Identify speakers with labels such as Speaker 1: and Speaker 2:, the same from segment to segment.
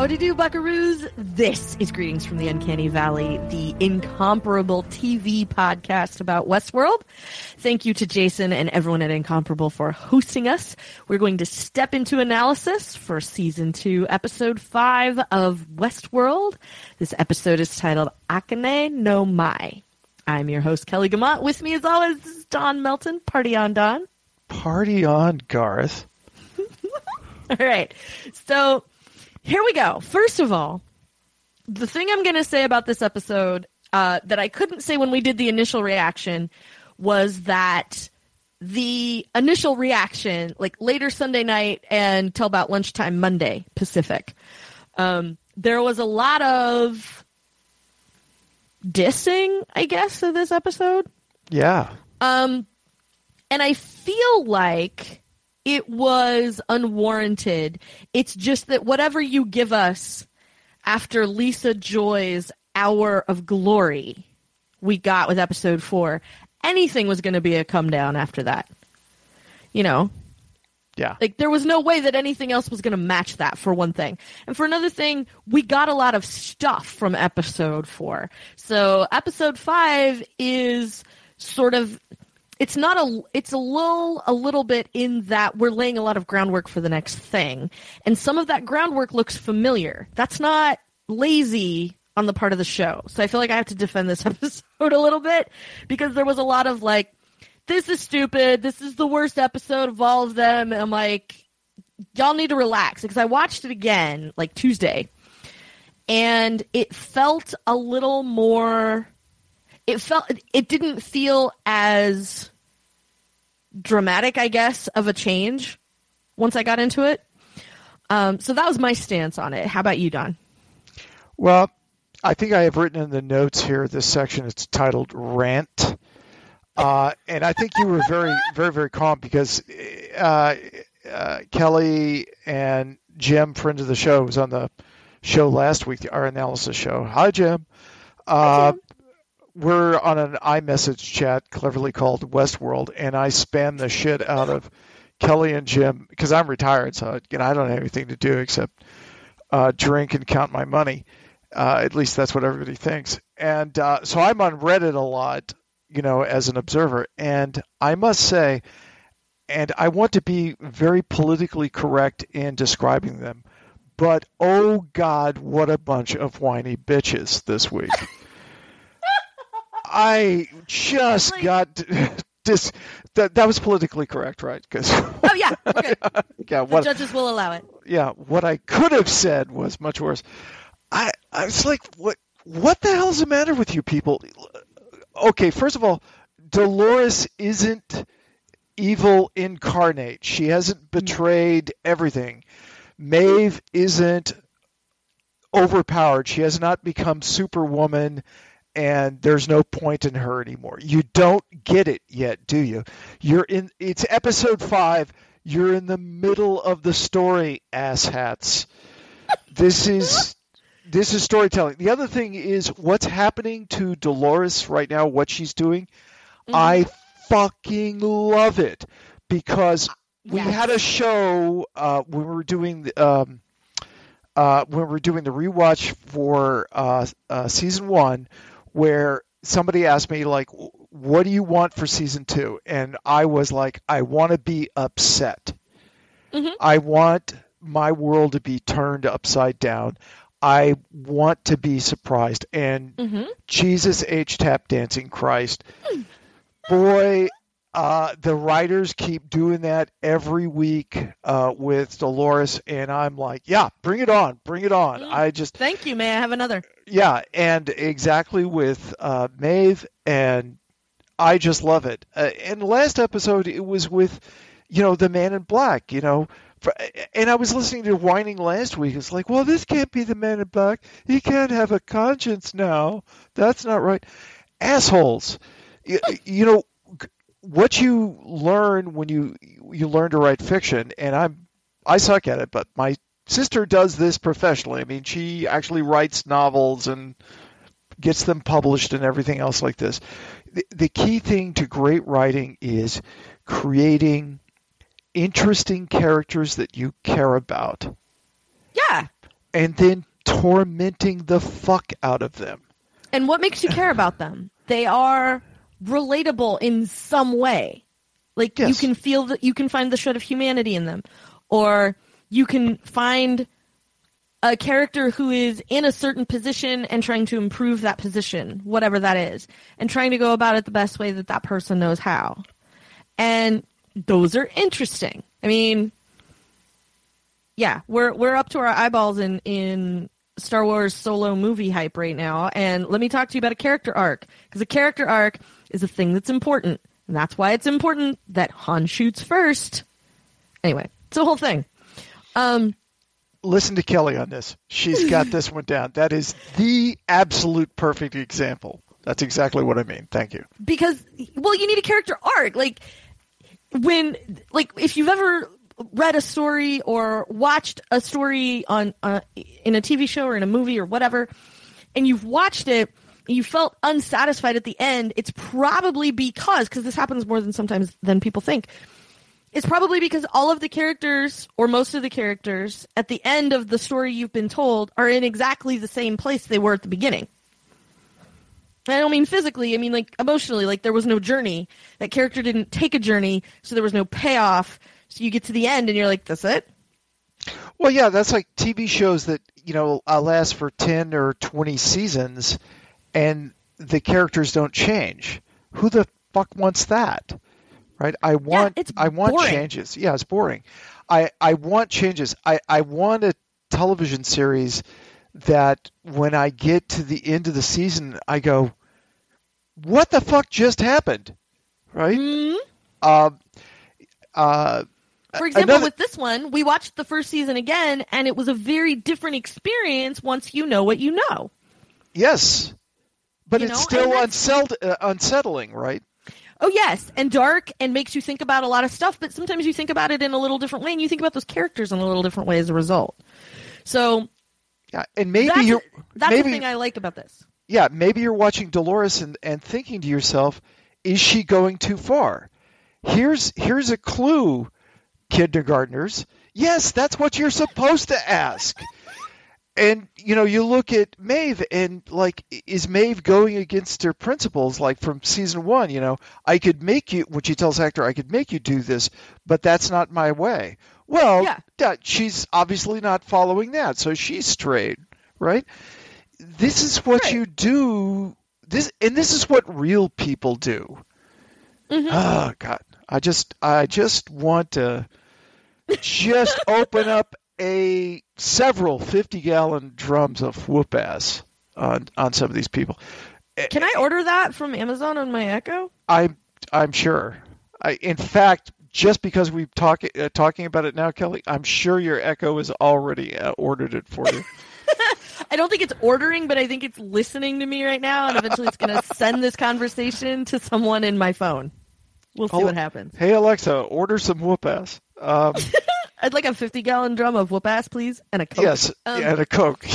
Speaker 1: Howdy do, buckaroos. This is Greetings from the Uncanny Valley, the incomparable TV podcast about Westworld. Thank you to Jason and everyone at Incomparable for hosting us. We're going to step into analysis for season two, episode five of Westworld. This episode is titled Akane no Mai. I'm your host, Kelly Guimont. With me, as always, is Don Melton. Party on, Don.
Speaker 2: Party on, Garth.
Speaker 1: All right. So here we go. First of all, the thing I'm going to say about this episode uh, that I couldn't say when we did the initial reaction was that the initial reaction, like later Sunday night and till about lunchtime Monday Pacific, um, there was a lot of dissing, I guess, of this episode.
Speaker 2: Yeah.
Speaker 1: Um, and I feel like it was unwarranted. It's just that whatever you give us after Lisa Joy's hour of glory we got with episode four, anything was going to be a come down after that. You know?
Speaker 2: Yeah.
Speaker 1: Like, there was no way that anything else was going to match that, for one thing. And for another thing, we got a lot of stuff from episode four. So, episode five is sort of it's not a it's a little a little bit in that we're laying a lot of groundwork for the next thing. And some of that groundwork looks familiar. That's not lazy on the part of the show. So i feel like i have to defend this episode a little bit because there was a lot of like this is stupid. This is the worst episode of all of them. And i'm like y'all need to relax. Because i watched it again like tuesday. And it felt a little more it felt it didn't feel as dramatic, I guess, of a change once I got into it. Um, so that was my stance on it. How about you, Don?
Speaker 2: Well, I think I have written in the notes here this section. It's titled "Rant," uh, and I think you were very, very, very calm because uh, uh, Kelly and Jim, friend of the show, was on the show last week, our analysis show. Hi, Jim.
Speaker 1: Hi, Jim
Speaker 2: we're on an iMessage chat cleverly called Westworld, and I spam the shit out of Kelly and Jim because I'm retired, so you know I don't have anything to do except uh, drink and count my money. Uh, at least that's what everybody thinks. And uh, so I'm on Reddit a lot, you know, as an observer. And I must say, and I want to be very politically correct in describing them, but oh God, what a bunch of whiny bitches this week. I just like, got this. That that was politically correct, right? Because
Speaker 1: oh yeah, okay.
Speaker 2: yeah.
Speaker 1: What, the judges will allow it.
Speaker 2: Yeah, what I could have said was much worse. I I was like, what what the hell's the matter with you people? Okay, first of all, Dolores isn't evil incarnate. She hasn't mm. betrayed everything. Maeve isn't overpowered. She has not become Superwoman and there's no point in her anymore. You don't get it yet, do you? You're in it's episode 5. You're in the middle of the story, asshats. this is this is storytelling. The other thing is what's happening to Dolores right now, what she's doing. Mm-hmm. I fucking love it because we yes. had a show uh, when we were doing um, uh, when we were doing the rewatch for uh, uh season one where somebody asked me like what do you want for season two and i was like i want to be upset mm-hmm. i want my world to be turned upside down i want to be surprised and mm-hmm. jesus h tap dancing christ mm. boy uh, the writers keep doing that every week uh, with Dolores, and I'm like, yeah, bring it on, bring it on. Mm, I just
Speaker 1: thank you. May I have another?
Speaker 2: Yeah, and exactly with uh, Maeve, and I just love it. Uh, and last episode, it was with, you know, the Man in Black. You know, for, and I was listening to Whining last week. It's like, well, this can't be the Man in Black. He can't have a conscience now. That's not right. Assholes. you, you know what you learn when you you learn to write fiction, and I'm I suck at it, but my sister does this professionally. I mean, she actually writes novels and gets them published and everything else like this. The, the key thing to great writing is creating interesting characters that you care about.
Speaker 1: Yeah.
Speaker 2: and then tormenting the fuck out of them.
Speaker 1: And what makes you care about them? They are relatable in some way. Like you can feel that you can find the shred of humanity in them, or you can find a character who is in a certain position and trying to improve that position, whatever that is, and trying to go about it the best way that that person knows how. And those are interesting. I mean, yeah, we're we're up to our eyeballs in in Star Wars solo movie hype right now, and let me talk to you about a character arc because a character arc is a thing that's important, and that's why it's important that Han shoots first. Anyway, it's a whole thing. Um,
Speaker 2: Listen to Kelly on this. She's got this one down. That is the absolute perfect example. That's exactly what I mean. Thank you.
Speaker 1: because well you need a character arc like when like if you've ever read a story or watched a story on uh, in a TV show or in a movie or whatever and you've watched it you felt unsatisfied at the end it's probably because because this happens more than sometimes than people think it's probably because all of the characters or most of the characters at the end of the story you've been told are in exactly the same place they were at the beginning I don't mean physically, I mean like emotionally, like there was no journey. That character didn't take a journey, so there was no payoff. So you get to the end and you're like, that's it?
Speaker 2: Well, yeah, that's like TV shows that you know uh, last for ten or twenty seasons, and the characters don't change. Who the fuck wants that? Right? I want
Speaker 1: it's
Speaker 2: I want
Speaker 1: boring.
Speaker 2: changes. Yeah, it's boring. I I want changes. I I want a television series that when I get to the end of the season, I go, "What the fuck just happened?" Right?
Speaker 1: Mhm.
Speaker 2: Um, uh,
Speaker 1: For example,
Speaker 2: another-
Speaker 1: with this one, we watched the first season again, and it was a very different experience once you know what you know.
Speaker 2: Yes, but it's
Speaker 1: know,
Speaker 2: still unseld- uh, unsettling, right?
Speaker 1: Oh yes, and dark and makes you think about a lot of stuff, but sometimes you think about it in a little different way, and you think about those characters in a little different way as a result. So
Speaker 2: Yeah, and maybe
Speaker 1: that's,
Speaker 2: you're
Speaker 1: that's
Speaker 2: maybe
Speaker 1: the thing I like about this.
Speaker 2: yeah, maybe you're watching Dolores and, and thinking to yourself, is she going too far? Here's here's a clue, kindergartners. Yes, that's what you're supposed to ask. And you know, you look at Maeve and like is Maeve going against her principles like from season 1, you know, I could make you when she tells Hector I could make you do this, but that's not my way. Well,
Speaker 1: Yeah.
Speaker 2: yeah, she's obviously not following that, so she's strayed, right? This is what
Speaker 1: Right.
Speaker 2: you do this and this is what real people do.
Speaker 1: Mhm.
Speaker 2: Oh god. I just I just want to just open up a several 50 gallon drums of whoop ass on on some of these people.
Speaker 1: Can I order that from Amazon on my Echo?
Speaker 2: I'm I'm sure. I in fact just because we're talk, uh, talking about it now, Kelly, I'm sure your Echo has already uh, ordered it for you.
Speaker 1: I don't think it's ordering, but I think it's listening to me right now, and eventually it's going to send this conversation to someone in my phone. We'll see what happens.
Speaker 2: hey Alexa, order some whoop ass. Um,
Speaker 1: I'd like a 50 gallon drum of whoop ass, please, and a Coke.
Speaker 2: yes,
Speaker 1: Um,
Speaker 2: and a Coke.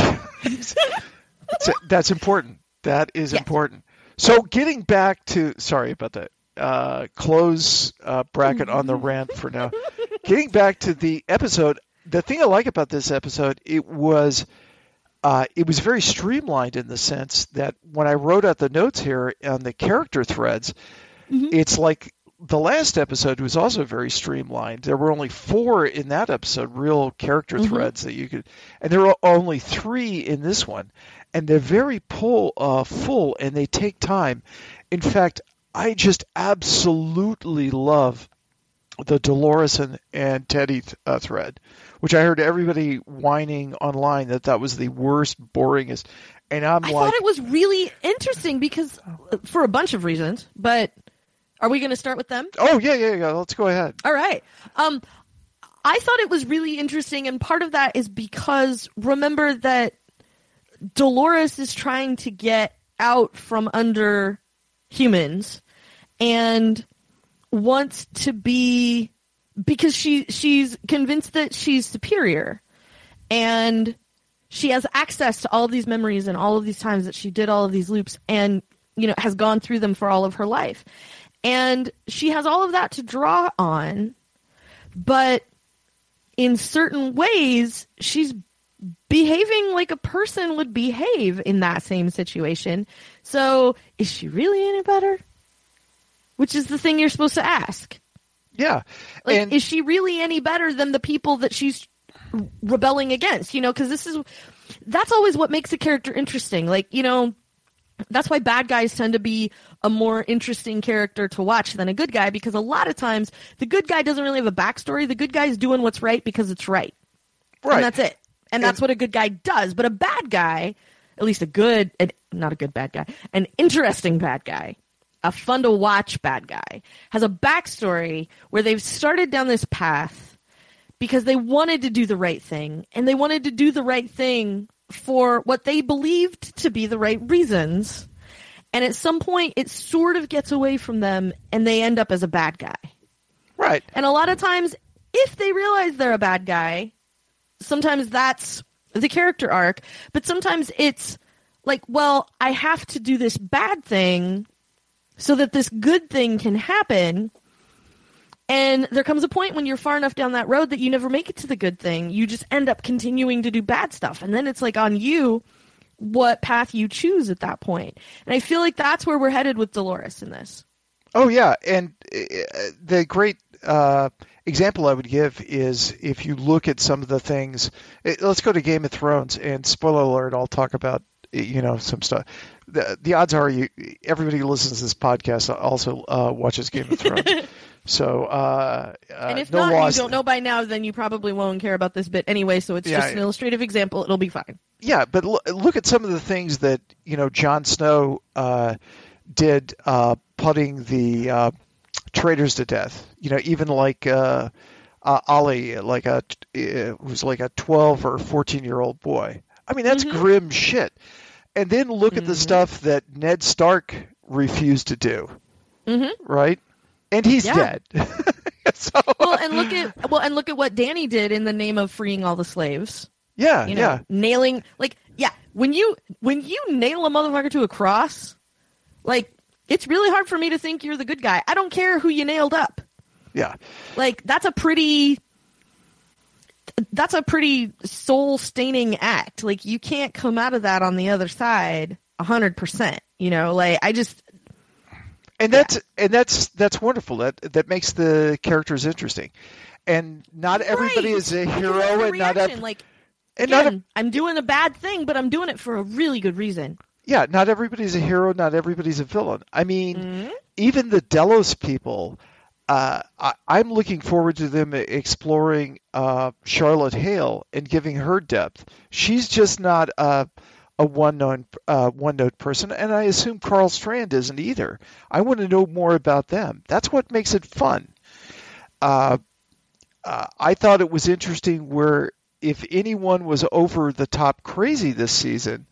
Speaker 2: that's, important. That is
Speaker 1: Yes.
Speaker 2: important. So getting back to sorry about that. Uh, close uh, bracket on the rant for now. Getting back to the episode, the thing I like about this episode, it was uh, it was very streamlined in the sense that when I wrote out the notes here on the character threads,
Speaker 1: Mhm.
Speaker 2: it's like the last episode was also very streamlined. There were only four in that episode, real character
Speaker 1: Mhm.
Speaker 2: threads that you could, and there are only three in this one, and they're very pull, uh, full, and they take time. In fact, I just absolutely love the Dolores and, and Teddy th- uh, thread, which I heard everybody whining online that that was the worst, boringest, and I'm
Speaker 1: I
Speaker 2: like,
Speaker 1: thought it was really interesting because, for a bunch of reasons, but are we going to start with them?
Speaker 2: oh yeah, yeah, yeah, let's go ahead.
Speaker 1: All right. Um, I thought it was really interesting, and part of that is because remember that Dolores is trying to get out from under humans and wants to be because she she's convinced that she's superior and she has access to all of these memories and all of these times that she did all of these loops and you know has gone through them for all of her life and she has all of that to draw on but in certain ways she's behaving like a person would behave in that same situation. So, is she really any better? Which is the thing you're supposed to ask.
Speaker 2: Yeah.
Speaker 1: Like,
Speaker 2: and
Speaker 1: is she really any better than the people that she's rebelling against? You know, because this is that's always what makes a character interesting. Like, you know, that's why bad guys tend to be a more interesting character to watch than a good guy because a lot of times the good guy doesn't really have a backstory. The good guy's doing what's right because it's right.
Speaker 2: right.
Speaker 1: And that's it. And that's what a good guy does. But a bad guy, at least a good, not a good bad guy, an interesting bad guy, a fun to watch bad guy, has a backstory where they've started down this path because they wanted to do the right thing. And they wanted to do the right thing for what they believed to be the right reasons. And at some point, it sort of gets away from them and they end up as a bad guy.
Speaker 2: right.
Speaker 1: And a lot of times, if they realize they're a bad guy, sometimes that's the character arc. But sometimes it's like, well, I have to do this bad thing so that this good thing can happen. And there comes a point when you're far enough down that road that you never make it to the good thing. You just end up continuing to do bad stuff. And then it's like on you what path you choose at that point. And I feel like that's where we're headed with Dolores in this.
Speaker 2: Oh yeah, and uh, the great uh, example I would give is if you look at some of the things. eh, Let's go to Game of Thrones, and spoiler alert, I'll talk about you know some stuff. The, the odds are you everybody who listens to this podcast also uh, watches Game of Thrones. so uh, uh,
Speaker 1: And if
Speaker 2: no
Speaker 1: not,
Speaker 2: loss.
Speaker 1: you don't know by now, then you probably won't care about this bit anyway. So it's
Speaker 2: Yeah,
Speaker 1: just an illustrative example. It'll be fine.
Speaker 2: Yeah, but lo- look at some of the things that you know Jon Snow uh, did, uh, putting the uh, traitors to death. You know, even like uh, uh, Ollie, like a uh, who's like a twelve or fourteen year old boy. I mean, that's
Speaker 1: Mhm.
Speaker 2: grim shit. And then look at the
Speaker 1: Mhm.
Speaker 2: stuff that Ned Stark refused to do,
Speaker 1: hmm
Speaker 2: right? And he's
Speaker 1: Yeah.
Speaker 2: dead. so,
Speaker 1: Well, and look at well, and look at what Danny did in the name of freeing all the slaves.
Speaker 2: yeah,
Speaker 1: You know,
Speaker 2: yeah,
Speaker 1: nailing like yeah. When you when you nail a motherfucker to a cross, like it's really hard for me to think you're the good guy. I don't care who you nailed up.
Speaker 2: yeah.
Speaker 1: Like that's a pretty that's a pretty soul staining act. Like you can't come out of that on the other side a hundred percent. You know, like I just
Speaker 2: and that's and that's that's wonderful. That that makes the characters interesting. And not everybody
Speaker 1: Right.
Speaker 2: is a hero, and not
Speaker 1: reaction.
Speaker 2: ev-
Speaker 1: like
Speaker 2: and not
Speaker 1: again, I'm doing a bad thing, but I'm doing it for a really good reason.
Speaker 2: yeah, not everybody's a hero, not everybody's a villain. I mean,
Speaker 1: Mhm.
Speaker 2: even the Delos people. Uh, I, I'm looking forward to them exploring uh, Charlotte Hale and giving her depth. She's just not a, a one known uh, one note person, and I assume Karl Strand isn't either. I want to know more about them. That's what makes it fun. Uh, uh, I thought it was interesting where if anyone was over the top crazy this season,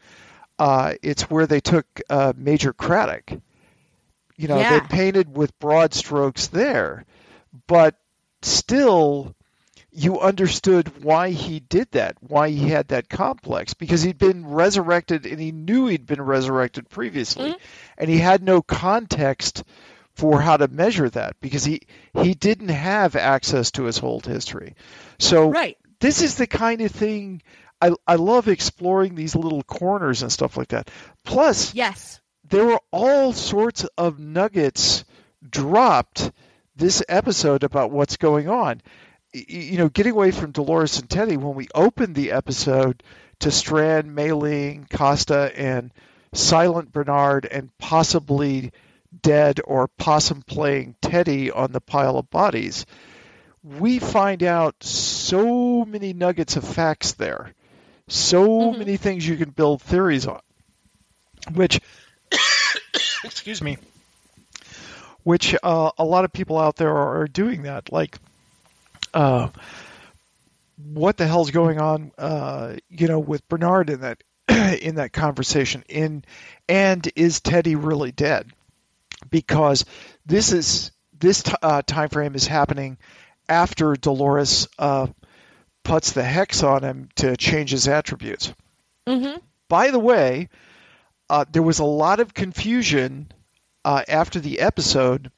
Speaker 2: uh, it's where they took uh, Major Craddock. You know,
Speaker 1: Yeah.
Speaker 2: they painted with broad strokes there, but still, you understood why he did that, why he had that complex, because he'd been resurrected and he knew he'd been resurrected previously,
Speaker 1: Mhm.
Speaker 2: and he had no context for how to measure that because he he didn't have access to his whole history. So
Speaker 1: Right.
Speaker 2: this is the kind of thing I I love exploring these little corners and stuff like that. Plus,
Speaker 1: Yes.
Speaker 2: there were all sorts of nuggets dropped this episode about what's going on. You know, getting away from Dolores and Teddy, when we opened the episode to Strand, Mailing, Costa, and Silent Bernard, and possibly dead or possum playing Teddy on the pile of bodies, we find out so many nuggets of facts there, so
Speaker 1: Mhm.
Speaker 2: many things you can build theories on, which excuse me, which uh, a lot of people out there are, are doing that. Like, uh, what the hell's going on? Uh, you know, with Bernard in that in that conversation. In and is Teddy really dead? Because this is this t- uh, time frame is happening after Dolores uh, puts the hex on him to change his attributes.
Speaker 1: Mm-hmm.
Speaker 2: By the way, uh, there was a lot of confusion uh, after the episode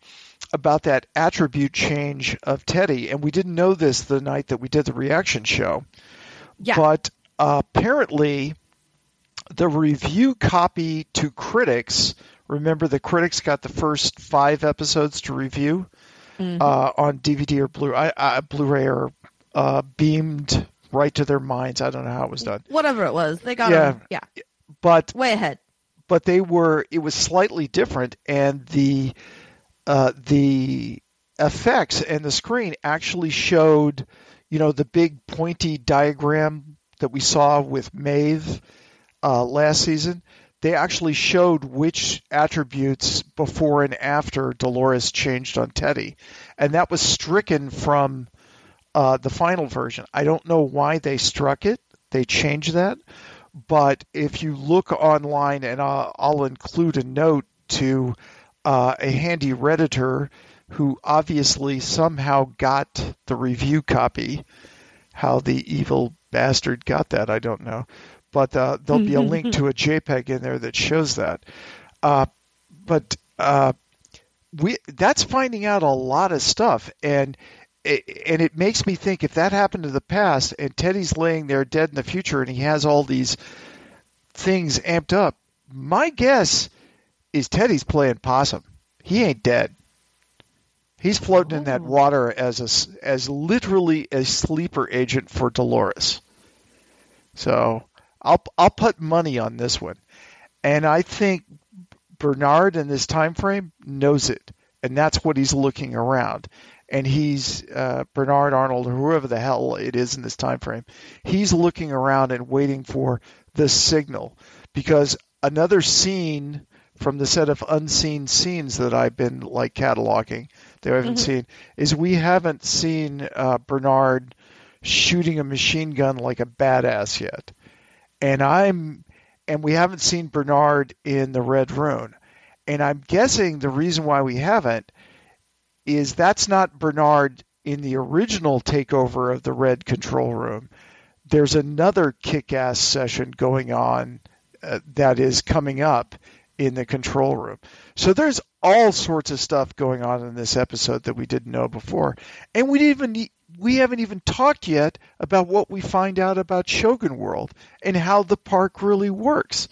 Speaker 2: about that attribute change of Teddy, and we didn't know this the night that we did the reaction show.
Speaker 1: Yeah.
Speaker 2: But uh, apparently the review copy to critics. Remember, the critics got the first five episodes to review
Speaker 1: Mhm.
Speaker 2: uh, on DVD or Blu I, I, Blu-ray or uh, beamed right to their minds. I don't know how it was done,
Speaker 1: Whatever it was, they got
Speaker 2: Yeah.
Speaker 1: Yeah,
Speaker 2: but
Speaker 1: way ahead.
Speaker 2: but they were it was slightly different, and the uh, the effects and the screen actually showed, you know, the big pointy diagram that we saw with Maeve uh, last season. They actually showed which attributes before and after Dolores changed on Teddy, and that was stricken from uh, the final version. I don't know why they struck it. They changed that, but if you look online, and I'll, I'll include a note to uh, a handy redditor who obviously somehow got the review copy. How the evil bastard got that, I don't know. But uh, there'll be a link to a JPEG in there that shows that. Uh, but uh, we that's finding out a lot of stuff, and it, and it makes me think if that happened in the past, and Teddy's laying there dead in the future, and he has all these things amped up. My guess is Teddy's playing possum. He ain't dead. He's floating in that
Speaker 1: Oh.
Speaker 2: water as a as literally a sleeper agent for Dolores. So I'll I'll put money on this one, and I think Bernard in this time frame knows it, and that's what he's looking around. And he's uh, Bernard Arnold, or whoever the hell it is in this time frame. He's looking around and waiting for the signal, because another scene from the set of unseen scenes that I've been like cataloging that I haven't
Speaker 1: Mhm.
Speaker 2: seen is we haven't seen uh, Bernard shooting a machine gun like a badass yet, and I'm and we haven't seen Bernard in the Red Rune, and I'm guessing the reason why we haven't is that's not Bernard in the original takeover of the Red Control Room. There's another kick-ass session going on uh, that is coming up in the control room. So there's all sorts of stuff going on in this episode that we didn't know before, and we didn't even we haven't even talked yet about what we find out about Shogun World and how the park really works.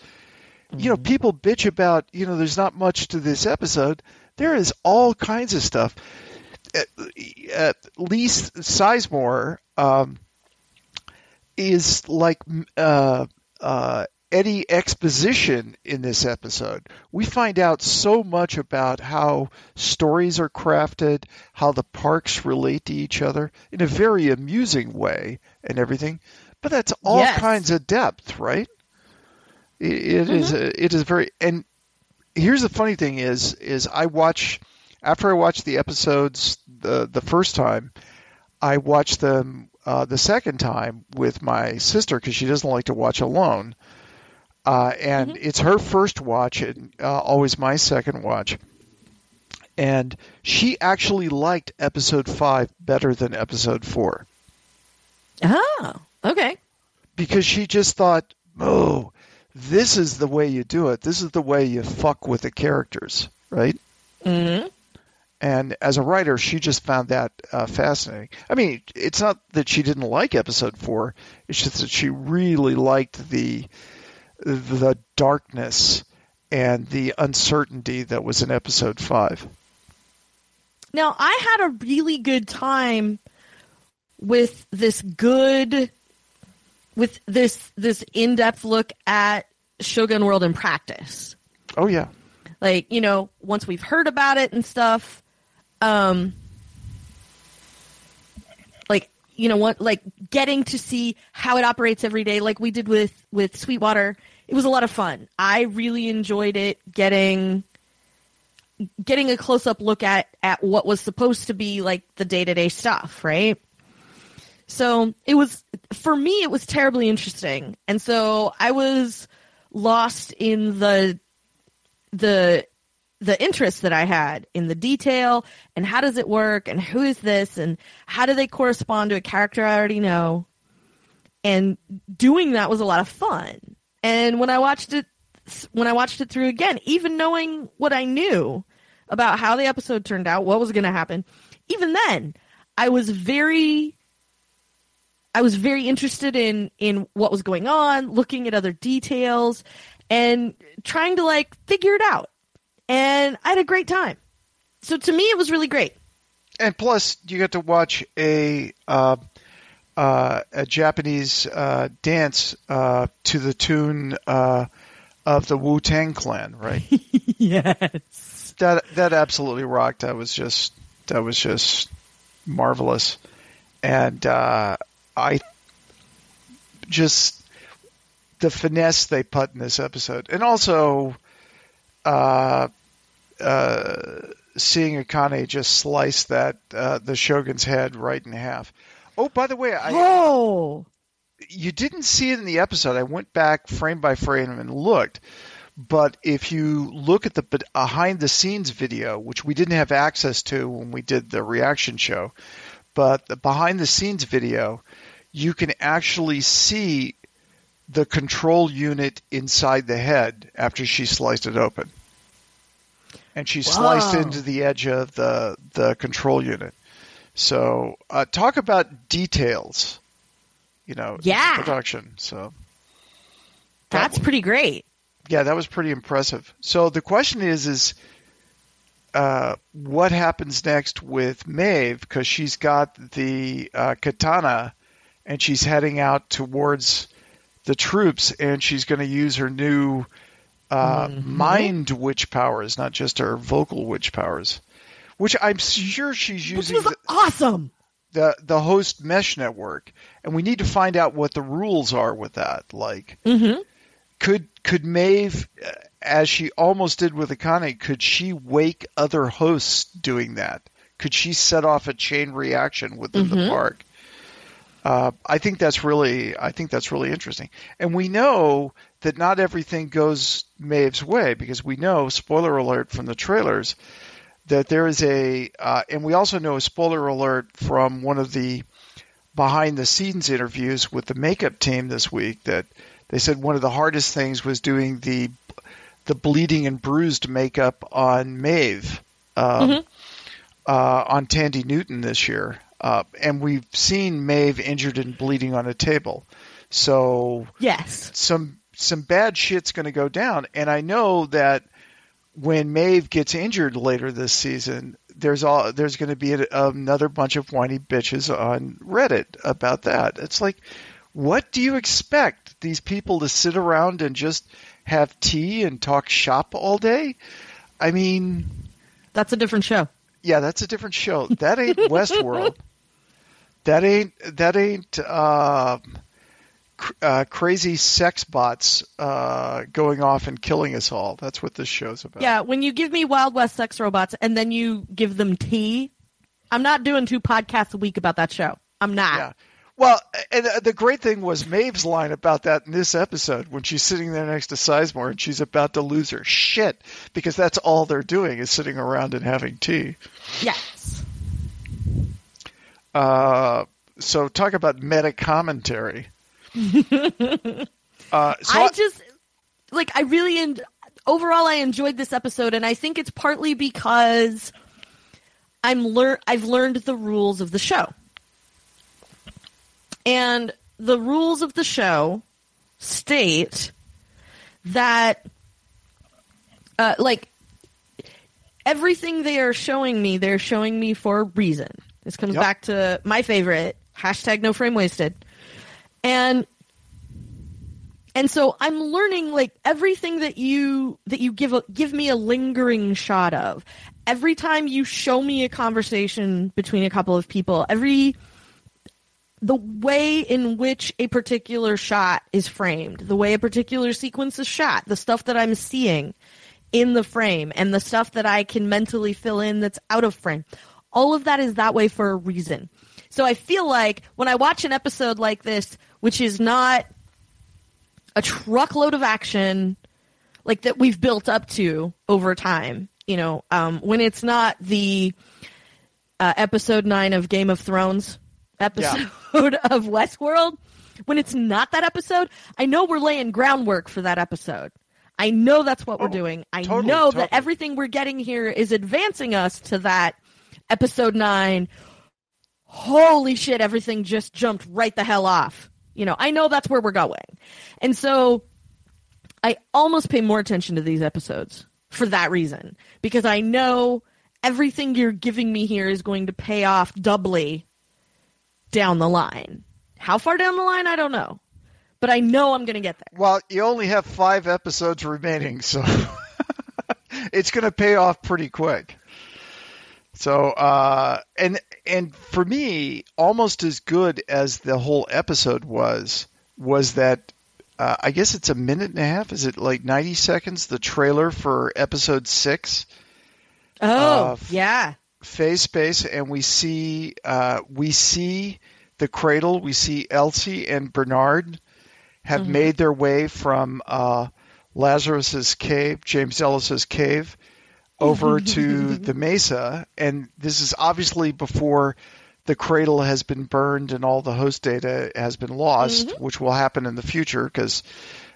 Speaker 2: You know, people bitch about you know there's not much to this episode. There is all kinds of stuff. At, at least Sizemore um, is like uh, uh, Eddie exposition in this episode. We find out so much about how stories are crafted, how the parks relate to each other in a very amusing way, and everything. But that's all
Speaker 1: Yes.
Speaker 2: kinds of depth, right? It, it is a, it is very and here's the funny thing is is I watch after I watch the episodes the the first time, I watch them uh, the second time with my sister because she doesn't like to watch alone, uh, and it's her first watch and uh, always my second watch. And she actually liked episode five better than episode four
Speaker 1: Oh, okay.
Speaker 2: because she just thought, oh, this is the way you do it. This is the way you fuck with the characters, right?
Speaker 1: hmm
Speaker 2: And as a writer, she just found that uh, fascinating. I mean, it's not that she didn't like episode four; it's just that she really liked the the darkness and the uncertainty that was in episode five.
Speaker 1: Now, I had a really good time with this good, with this this in depth look at Shogun World in practice.
Speaker 2: Oh yeah,
Speaker 1: Like you know, once we've heard about it and stuff, um, like you know what, like getting to see how it operates every day, like we did with with Sweetwater. It was a lot of fun. I really enjoyed it. Getting getting a close up look at at what was supposed to be like the day to day stuff, right? So it was for me it was terribly interesting. And so I was lost in the the the interest that I had in the detail and how does it work and who is this and how do they correspond to a character I already know. And doing that was a lot of fun. And when I watched it when I watched it through again, even knowing what I knew about how the episode turned out, what was going to happen, even then, I was very I was very interested in in what was going on, looking at other details, and trying to like figure it out. And I had a great time. So to me, it was really great.
Speaker 2: And plus, you got to watch a uh, uh, a Japanese uh, dance uh, to the tune uh, of the Wu Tang Clan, right?
Speaker 1: yes.
Speaker 2: That that absolutely rocked. That was just that was just marvelous, and uh, I just the finesse they put in this episode, and also uh, uh, seeing Akane just slice that uh, the Shogun's head right in half. Oh, by the way, I
Speaker 1: Oh,
Speaker 2: you didn't see it in the episode. I went back frame by frame and looked. But if you look at the behind the scenes video, which we didn't have access to when we did the reaction show, but the behind the scenes video, you can actually see the control unit inside the head after she sliced it open. And she sliced
Speaker 1: Wow.
Speaker 2: into the edge of the, the control unit. So, uh, talk about details, you know,
Speaker 1: Yeah.
Speaker 2: production. So,
Speaker 1: that's pretty great.
Speaker 2: yeah, that was pretty impressive. So the question is, is uh, what happens next with Maeve? Because she's got the uh, katana, and she's heading out towards the troops, and she's going to use her new uh,
Speaker 1: Mhm.
Speaker 2: mind witch powers, not just her vocal witch powers. Which I'm sure she's
Speaker 1: Which
Speaker 2: using
Speaker 1: was
Speaker 2: the,
Speaker 1: awesome.
Speaker 2: the the host mesh network, and we need to find out what the rules are with that. Like,
Speaker 1: Mm-hmm.
Speaker 2: could could Maeve, uh, as she almost did with Akane, could she wake other hosts doing that? Could she set off a chain reaction within the
Speaker 1: Mhm.
Speaker 2: park? Uh, I think that's really, I think that's really interesting. And we know that not everything goes Maeve's way because we know, spoiler alert from the trailers, that there is a, uh, and we also know a spoiler alert from one of the behind the scenes interviews with the makeup team this week that they said one of the hardest things was doing the the bleeding and bruised makeup on Maeve, um,
Speaker 1: Mhm.
Speaker 2: uh, on Thandie Newton this year, uh, and we've seen Maeve injured and bleeding on a table, so
Speaker 1: Yes.
Speaker 2: some some bad shit's going to go down. And I know that when Maeve gets injured later this season, there's all there's going to be a, another bunch of whiny bitches on Reddit about that. It's like, what do you expect these people to sit around and just have tea and talk shop all day? I mean,
Speaker 1: That's a different show.
Speaker 2: yeah, that's a different show. That ain't Westworld. That ain't that ain't uh, uh, crazy sex bots uh, going off and killing us all. That's what this show's about.
Speaker 1: Yeah, when you give me Wild West sex robots and then you give them tea, I'm not doing two podcasts a week about that show. I'm not.
Speaker 2: Yeah. Well, and uh, the great thing was Maeve's line about that in this episode when she's sitting there next to Sizemore and she's about to lose her shit because that's all they're doing is sitting around and having tea.
Speaker 1: Yes.
Speaker 2: Uh, so talk about meta commentary. Uh, so
Speaker 1: I just like I really en- overall I enjoyed this episode and I think it's partly because I'm lear- I've learned the rules of the show. And the rules of the show state that uh, like everything they are showing me, they're showing me for a reason. This comes
Speaker 2: Yep.
Speaker 1: back to my favorite hashtag no frame wasted. And and so I'm learning like everything that you that you give a, give me a lingering shot of. Every time you show me a conversation between a couple of people, every the way in which a particular shot is framed, the way a particular sequence is shot, the stuff that I'm seeing in the frame and the stuff that I can mentally fill in that's out of frame. All of that is that way for a reason. So I feel like when I watch an episode like this, which is not a truckload of action like that we've built up to over time, you know, um, when it's not the uh, episode nine of Game of Thrones episode of Westworld, when it's not that episode, I know we're laying groundwork for that episode. I know that's what we're
Speaker 2: Oh,
Speaker 1: doing. I
Speaker 2: totally,
Speaker 1: know
Speaker 2: totally.
Speaker 1: that everything we're getting here is advancing us to that episode nine. holy shit, everything just jumped right the hell off. You know, I know that's where we're going. And so I almost pay more attention to these episodes for that reason because I know everything you're giving me here is going to pay off doubly down the line. How far down the line, I don't know. But I know I'm going to get there.
Speaker 2: Well, you only have five episodes remaining, so it's going to pay off pretty quick. So, uh, and and for me, almost as good as the whole episode was, was that uh, I guess it's a minute and a half. Is it like ninety seconds? The trailer for episode six.
Speaker 1: Oh, yeah.
Speaker 2: Phase space, and we see uh, we see the cradle. We see Elsie and Bernard have
Speaker 1: Mhm.
Speaker 2: made their way from uh, Lazarus's cave, James Delos's cave, over to the mesa, and this is obviously before the cradle has been burned and all the host data has been lost, which will happen in the future because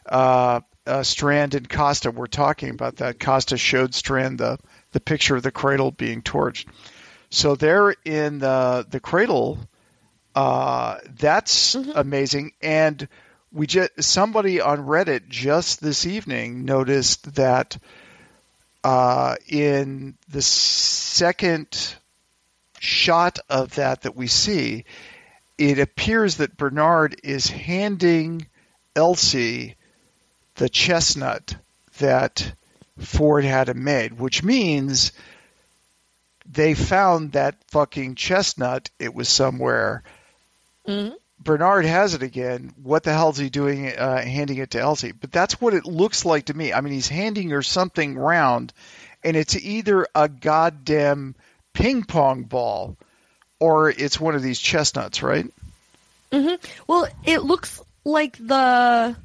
Speaker 2: uh, uh, Strand and Costa were talking about that. Costa showed Strand the the picture of the cradle being torched. So they're in the the cradle. Uh, that's amazing. And we just somebody on Reddit just this evening noticed that uh, in the second shot of that that we see, it appears that Bernard is handing Elsie the chestnut that Ford had him made, which means they found that fucking chestnut. It was somewhere.
Speaker 1: Mhm.
Speaker 2: Bernard has it again. What the hell's he doing uh, handing it to Elsie? But that's what it looks like to me. I mean, he's handing her something round, and it's either a goddamn ping pong ball or it's one of these chestnuts, right?
Speaker 1: hmm Well, it looks like the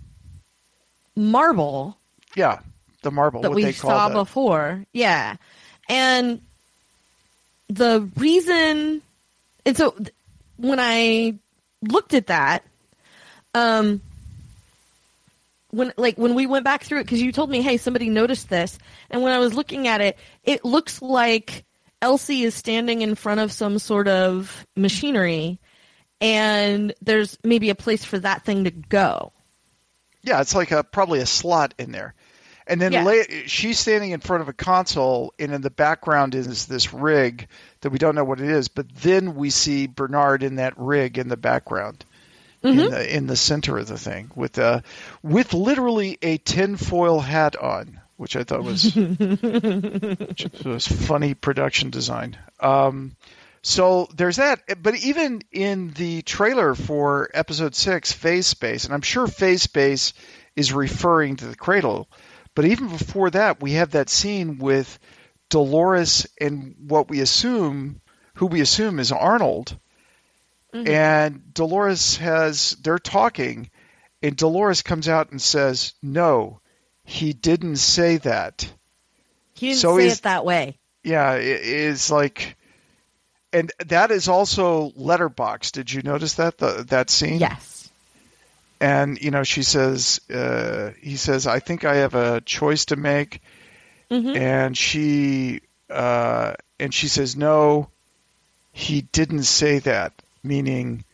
Speaker 1: marble
Speaker 2: Yeah, the marble,
Speaker 1: that
Speaker 2: what
Speaker 1: we
Speaker 2: they
Speaker 1: saw
Speaker 2: that.
Speaker 1: before. Yeah. And the reason and so th- when I looked at that um when like when we went back through it cuz you told me hey somebody noticed this and when I was looking at it it looks like Elsie is standing in front of some sort of machinery and there's maybe a place for that thing to go.
Speaker 2: Yeah, it's like a probably a slot in there. And then
Speaker 1: Yeah.
Speaker 2: la- she's standing in front of a console, and in the background is this rig that we don't know what it is. But then we see Bernard in that rig in the background, in the in the center of the thing, with uh with literally a tinfoil hat on, which I thought was was funny production design. Um, so there's that. But even in the trailer for episode six, Phase Space, and I'm sure Phase Space is referring to the cradle, but even before that, we have that scene with Dolores and what we assume, who we assume is Arnold. Mm-hmm. And Dolores has, they're talking, and Dolores comes out and says, No, he didn't say that
Speaker 1: He didn't
Speaker 2: So
Speaker 1: say it that way.
Speaker 2: yeah, it is like, and that is also letterbox. Did you notice that the, that scene?
Speaker 1: Yes.
Speaker 2: And you know, she says, uh, he says, I think I have a choice to make,
Speaker 1: Mhm.
Speaker 2: and she, uh, and she says, no, he didn't say that. Meaning,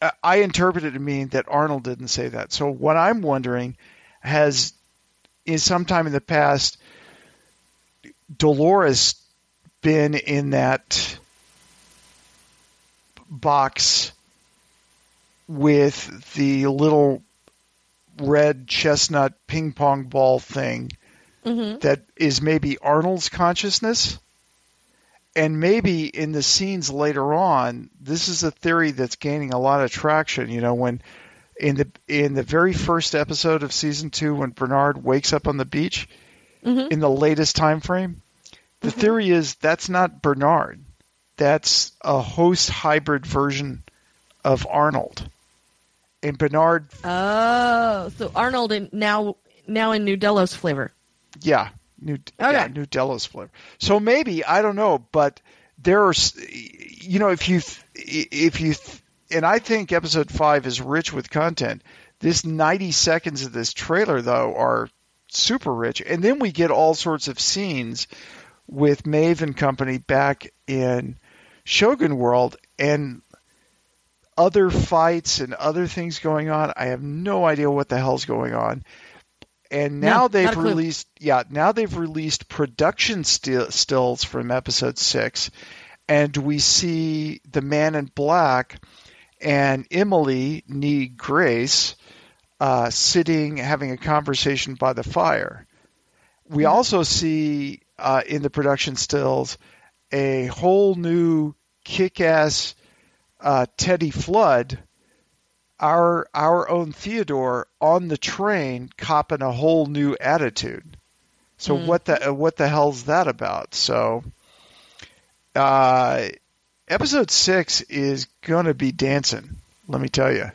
Speaker 2: I- I interpret it to mean that Arnold didn't say that. So what I'm wondering has, in some time in the past, Dolores been in that box with the little red chestnut ping pong ball thing
Speaker 1: hmm
Speaker 2: that is maybe Arnold's consciousness? And maybe in the scenes later on, this is a theory that's gaining a lot of traction. You know, when in the in the very first episode of season two, when Bernard wakes up on the beach
Speaker 1: Mhm.
Speaker 2: in the latest time frame, the theory is that's not Bernard. That's a host hybrid version of Arnold. And Bernard,
Speaker 1: Oh, so Arnold in, now now in New Delos flavor.
Speaker 2: yeah, new yeah,
Speaker 1: Okay.
Speaker 2: new Delos flavor. So maybe I don't know, but there are, you know, if you if you and I think episode five is rich with content. This ninety seconds of this trailer though are super rich, and then we get all sorts of scenes with Maeve and company back in Shogun World, and other fights and other things going on. I have no idea what the hell's going on. And now
Speaker 1: No,
Speaker 2: they've
Speaker 1: not a clue.
Speaker 2: released, yeah, now they've released production still, stills from episode six, and we see the Man in Black and Emily need Grace uh, sitting having a conversation by the fire. We also see uh, in the production stills a whole new kick-ass uh, Teddy Flood, our our own Theodore, on the train, copping a whole new attitude. So
Speaker 1: Hmm.
Speaker 2: what the uh, what the hell's that about? So, uh, episode six is gonna be dancing. Let me tell you.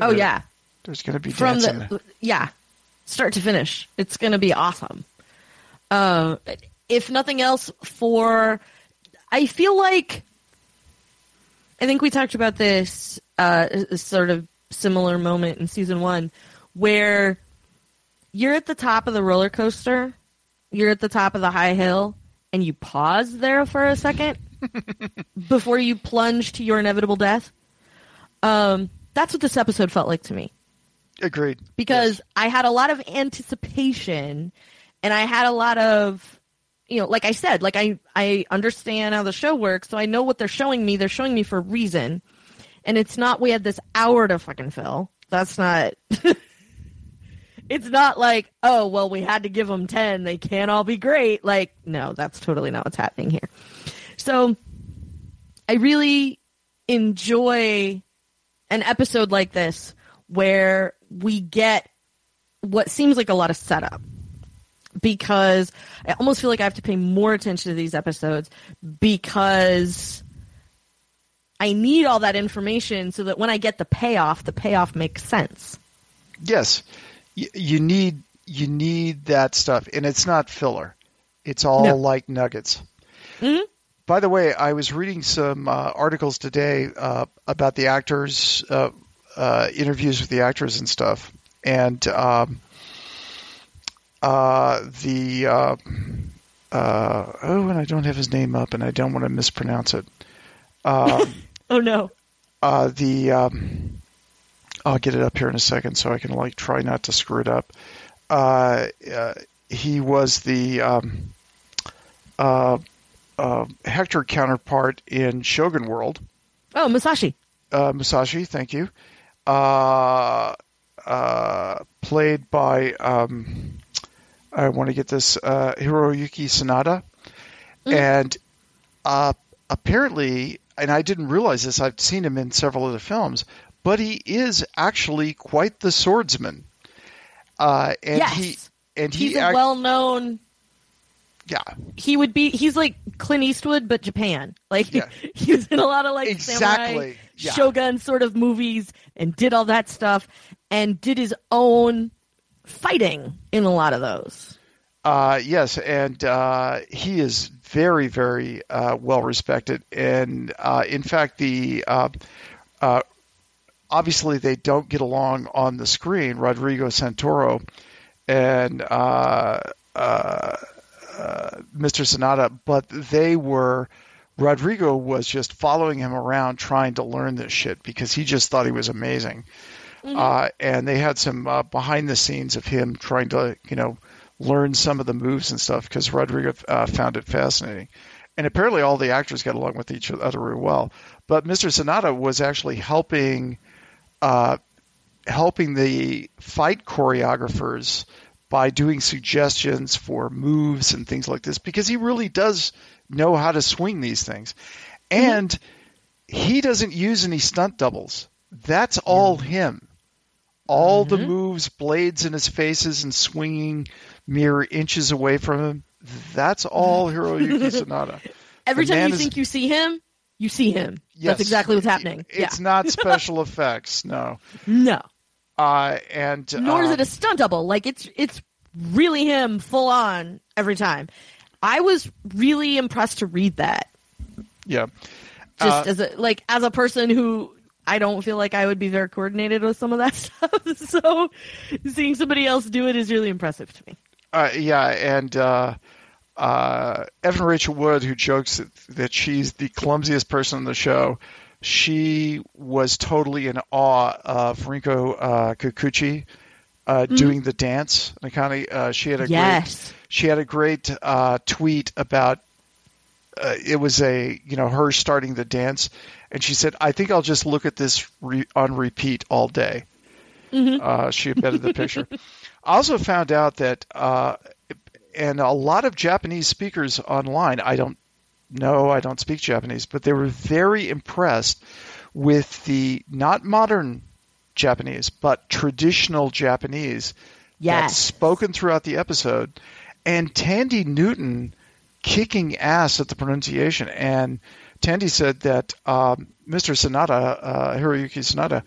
Speaker 1: Oh yeah,
Speaker 2: there's gonna be
Speaker 1: from
Speaker 2: dancing.
Speaker 1: the yeah, start to finish. It's going to be awesome. Uh, if nothing else, for I feel like I think we talked about this uh, sort of similar moment in season one where you're at the top of the roller coaster, you're at the top of the high hill, and you pause there for a second before you plunge to your inevitable death. Um, that's what this episode felt like to me
Speaker 2: Agreed.
Speaker 1: because
Speaker 2: Yes.
Speaker 1: I had a lot of anticipation and I had a lot of you know, like I said, like I I understand how the show works, so I know what they're showing me. They're showing me for a reason. And it's not we had this hour to fucking fill. That's not It's not like, oh, well, we had to give them 10. They can't all be great. Like, no, that's totally not what's happening here. So, I really enjoy an episode like this where we get what seems like a lot of setup because I almost feel like I have to pay more attention to these episodes because I need all that information so that when I get the payoff, the payoff makes sense.
Speaker 2: Yes, y- you need you need that stuff, and it's not filler. It's all
Speaker 1: No.
Speaker 2: like nuggets.
Speaker 1: Mhm.
Speaker 2: By the way, I was reading some uh, articles today uh, about the actors, uh, uh, interviews with the actors and stuff, and um, uh, the uh, uh, oh, and I don't have his name up, and I don't want to mispronounce it. Um,
Speaker 1: Oh no.
Speaker 2: uh, the um, I'll get it up here in a second so I can like try not to screw it up. Uh, uh, he was the um, uh, uh, Hector counterpart in Shogun World.
Speaker 1: Oh, Musashi.
Speaker 2: Uh, Musashi, thank you. Uh, uh, played by um, I want to get this uh, Hiroyuki Sanada, and uh, apparently, and I didn't realize this. I've seen him in several other films, but he is actually quite the swordsman. Uh, and
Speaker 1: yes.
Speaker 2: he and he
Speaker 1: he's a
Speaker 2: act-
Speaker 1: well-known
Speaker 2: yeah
Speaker 1: he would be he's like Clint Eastwood but Japan. Like
Speaker 2: Yeah.
Speaker 1: he was in a lot of like
Speaker 2: Exactly.
Speaker 1: samurai
Speaker 2: Yeah.
Speaker 1: shogun sort of movies and did all that stuff and did his own fighting in a lot of those.
Speaker 2: Uh, yes, and uh, he is very, very uh, well respected. And uh, in fact, the uh, uh, obviously they don't get along on the screen. Rodrigo Santoro and Mr. Sanada, but they were. Rodrigo was just following him around trying to learn this shit because he just thought he was amazing. Uh, and they had some uh, behind the scenes of him trying to, you know, learn some of the moves and stuff because Rodrigo uh, found it fascinating. And apparently, all the actors got along with each other really well. But Mr. Sanada was actually helping, uh, helping the fight choreographers by doing suggestions for moves and things like this because he really does know how to swing these things. And he doesn't use any stunt doubles. That's all him. All the moves, blades in his faces and swinging mere inches away from him. That's all Hiroyuki Sanada.
Speaker 1: Every
Speaker 2: The
Speaker 1: time you
Speaker 2: is-
Speaker 1: think you see him, you see him.
Speaker 2: Yes.
Speaker 1: That's exactly what's happening.
Speaker 2: It's
Speaker 1: yeah.
Speaker 2: not special effects, no.
Speaker 1: No.
Speaker 2: Uh, and
Speaker 1: Nor is
Speaker 2: uh,
Speaker 1: it a stunt double. Like it's it's really him full on every time. I was really impressed to read that.
Speaker 2: yeah.
Speaker 1: Just
Speaker 2: Uh,
Speaker 1: as a like as a person who I don't feel like I would be very coordinated with some of that stuff. so seeing somebody else do it is really impressive to me.
Speaker 2: Uh, yeah, and uh, uh, Evan Rachel Wood, who jokes that, that she's the clumsiest person on the show, she was totally in awe of Rinko uh, Kikuchi uh, mm-hmm. doing the dance. Nakani, uh, she had a
Speaker 1: yes.
Speaker 2: great she had a great uh, tweet about uh, it was a you know her starting the dance, and she said, "I think I'll just look at this re- on repeat all day." Mm-hmm. Uh, she embedded the picture. I also found out that, uh, and a lot of Japanese speakers online, I don't know, I don't speak Japanese, but they were very impressed with the not modern Japanese, but traditional Japanese
Speaker 1: yes.
Speaker 2: that's spoken throughout the episode. And Thandie Newton kicking ass at the pronunciation. And Thandie said that um, Mr. Sanada, uh, Hiroyuki Sanada,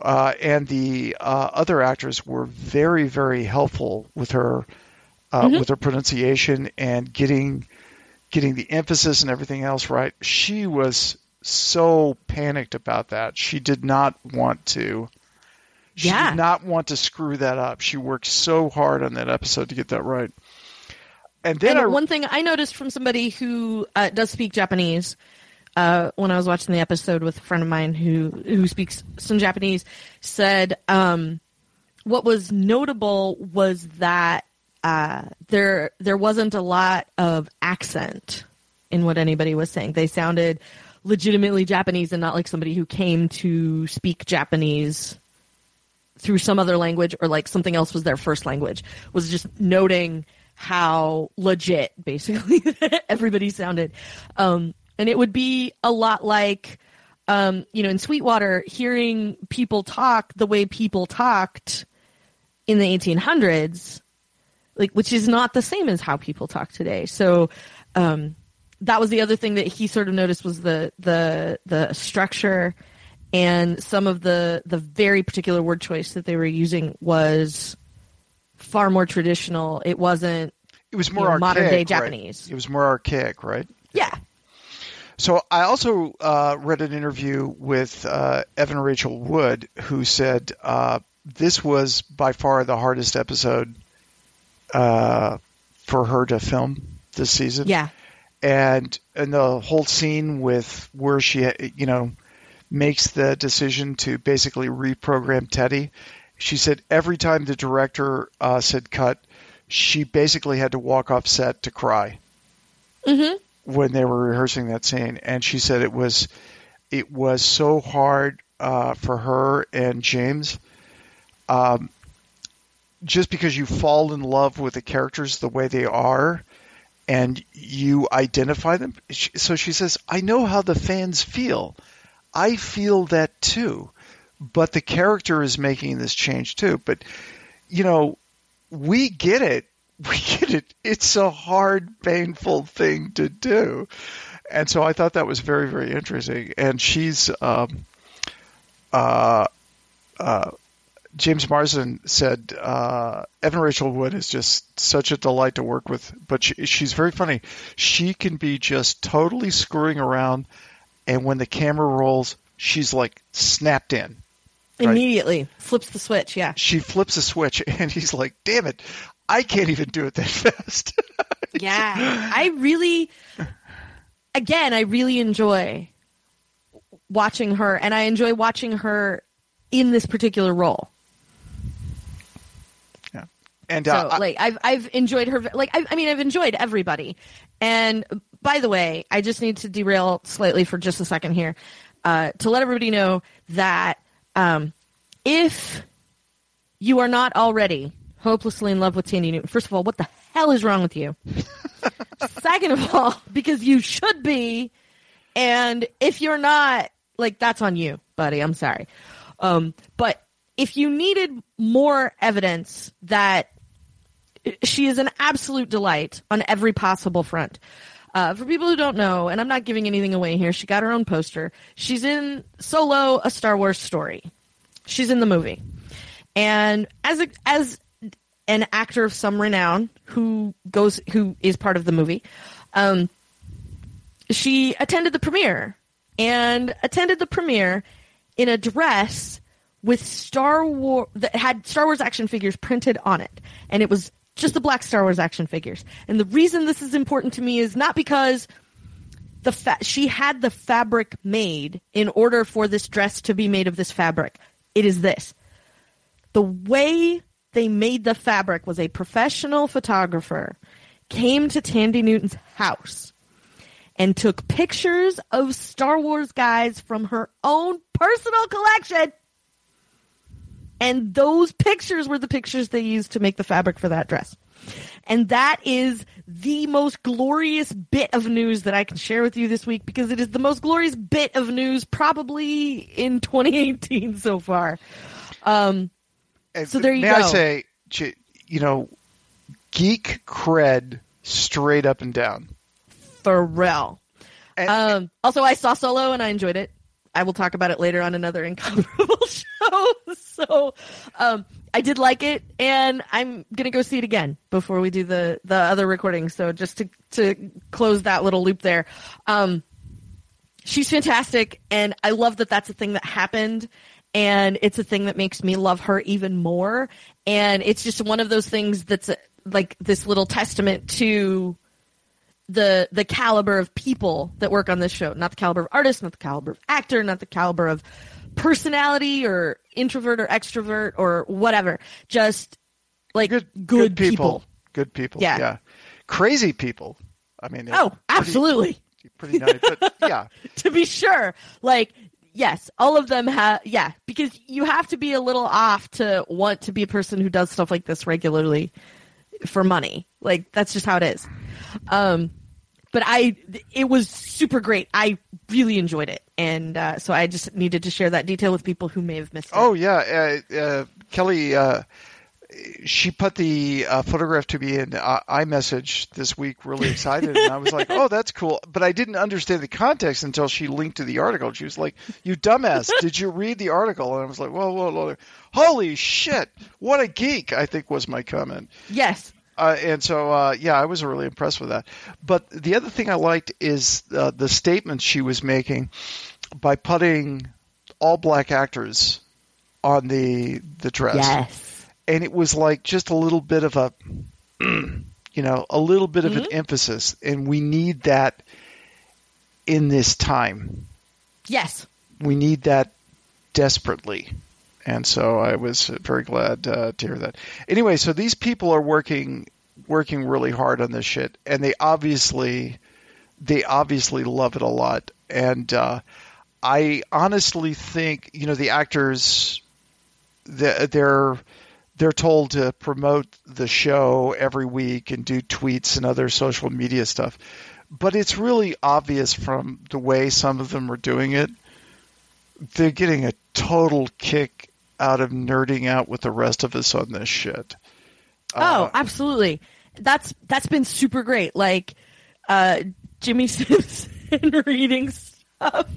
Speaker 2: uh, and the uh, other actors were very, very helpful with her uh, mm-hmm. with her pronunciation and getting getting the emphasis and everything else right. She was so panicked about that. She did not want to. She yeah. did not want to screw that up. She worked so hard on that episode to get that right. And then
Speaker 1: and
Speaker 2: I,
Speaker 1: one thing I noticed from somebody who uh, does speak Japanese uh, when I was watching the episode with a friend of mine who who speaks some Japanese, said um, what was notable was that uh, there there wasn't a lot of accent in what anybody was saying. They sounded legitimately Japanese and not like somebody who came to speak Japanese through some other language or like something else was their first language. Was just noting how legit basically everybody sounded. Um, and it would be a lot like um, you know in sweetwater hearing people talk the way people talked in the 1800s like which is not the same as how people talk today. So um, that was the other thing that he sort of noticed was the the the structure. And some of the the very particular word choice that they were using was far more traditional. It wasn't
Speaker 2: it was more you know,
Speaker 1: modern day
Speaker 2: right?
Speaker 1: japanese.
Speaker 2: It was more archaic right?
Speaker 1: Yeah
Speaker 2: so I also uh, read an interview with uh, Evan Rachel Wood, who said uh, this was by far the hardest episode uh, for her to film this season.
Speaker 1: Yeah,
Speaker 2: and and the whole scene with where she, you know, makes the decision to basically reprogram Teddy. She said every time the director uh, said cut, she basically had to walk off set to cry.
Speaker 1: Mm-hmm
Speaker 2: when they were rehearsing that scene, and she said it was it was so hard uh, for her and James. Um, just because you fall in love with the characters the way they are and you identify them. So she says, I know how the fans feel. I feel that too. But the character is making this change too. But, you know, we get it we get it. It's a hard, painful thing to do. And so I thought that was very, very interesting. And she's, um, uh, uh, James Marsden said, uh, Evan Rachel Wood is just such a delight to work with, but she, she's very funny. She can be just totally screwing around, and when the camera rolls, she's like snapped in.
Speaker 1: Right? Immediately flips the switch, yeah.
Speaker 2: She flips a switch, and he's like, "Damn it! I can't even do it that fast.
Speaker 1: yeah, I really, again, I really enjoy watching her, and I enjoy watching her in this particular role.
Speaker 2: Yeah, and uh,
Speaker 1: so like I've I've enjoyed her. Like I, I mean, I've enjoyed everybody. And by the way, I just need to derail slightly for just a second here uh, to let everybody know that um, if you are not already hopelessly in love with Thandie Newton. First of all, what the hell is wrong with you? Second of all, because you should be, and if you're not, like that's on you, buddy. I'm sorry. Um, but if you needed more evidence that she is an absolute delight on every possible front. Uh, for people who don't know, and I'm not giving anything away here, she got her own poster. She's in Solo, a Star Wars story. She's in the movie, and as a, as an actor of some renown who goes who is part of the movie. Um, she attended the premiere and attended the premiere in a dress with Star Wars that had Star Wars action figures printed on it, and it was just the black Star Wars action figures. And the reason this is important to me is not because the fa- she had the fabric made in order for this dress to be made of this fabric. It is this. The way they made the fabric was a professional photographer came to Thandie Newton's house and took pictures of Star Wars guys from her own personal collection. And those pictures were the pictures they used to make the fabric for that dress. And that is the most glorious bit of news that I can share with you this week because it is the most glorious bit of news probably in 2018 so far. Um, So there you
Speaker 2: may
Speaker 1: go.
Speaker 2: I say, you know, geek cred straight up and down.
Speaker 1: Pharrell.
Speaker 2: And,
Speaker 1: Um, also, I saw Solo and I enjoyed it. I will talk about it later on another incomparable show. So, um, I did like it, and I'm gonna go see it again before we do the the other recording. So, just to to close that little loop there, um, she's fantastic, and I love that that's a thing that happened, and it's a thing that makes me love her even more. And it's just one of those things that's uh, like this little testament to the the caliber of people that work on this show not the caliber of artist not the caliber of actor not the caliber of personality or introvert or extrovert or whatever just like
Speaker 2: good,
Speaker 1: good,
Speaker 2: people. Good people.
Speaker 1: Yeah.
Speaker 2: Yeah. Crazy people. I mean,
Speaker 1: oh
Speaker 2: pretty-
Speaker 1: absolutely
Speaker 2: Pretty, nice. But yeah.
Speaker 1: to be sure like yes all of them have yeah because you have to be a little off to want to be a person who does stuff like this regularly for money. Like that's just how it is. Um but i it was super great. I really enjoyed it. And uh, so i just needed to share that detail with people who may have missed it.
Speaker 2: Oh yeah, uh, uh, Kelly. She put the uh, photograph to me in uh, iMessage this week. Really excited, and I was like, "Oh, that's cool." But I didn't understand the context until she linked to the article. She was like, "You dumbass! did you read the article?" And I was like, "Whoa, whoa, whoa! Holy shit! What a geek!" I think was my comment.
Speaker 1: yes
Speaker 2: Uh, and so, uh, yeah, I was really impressed with that. But the other thing I liked is uh, the statements she was making by putting all black actors on the the dress,
Speaker 1: yes
Speaker 2: and it was like just a little bit of a, you know, a little bit of an emphasis, and we need that in this time.
Speaker 1: yes
Speaker 2: We need that desperately. And so I was very glad uh, to hear that. Anyway, so these people are working working really hard on this shit, and they obviously they obviously love it a lot. And uh, I honestly think you know the actors the- they're they're told to promote the show every week and do tweets and other social media stuff. But it's really obvious from the way some of them are doing it they're getting a total kick out of nerding out with the rest of us on this shit.
Speaker 1: Oh,
Speaker 2: Uh,
Speaker 1: absolutely. That's that's been super great. Like uh Jimmy Simpson reading stuff.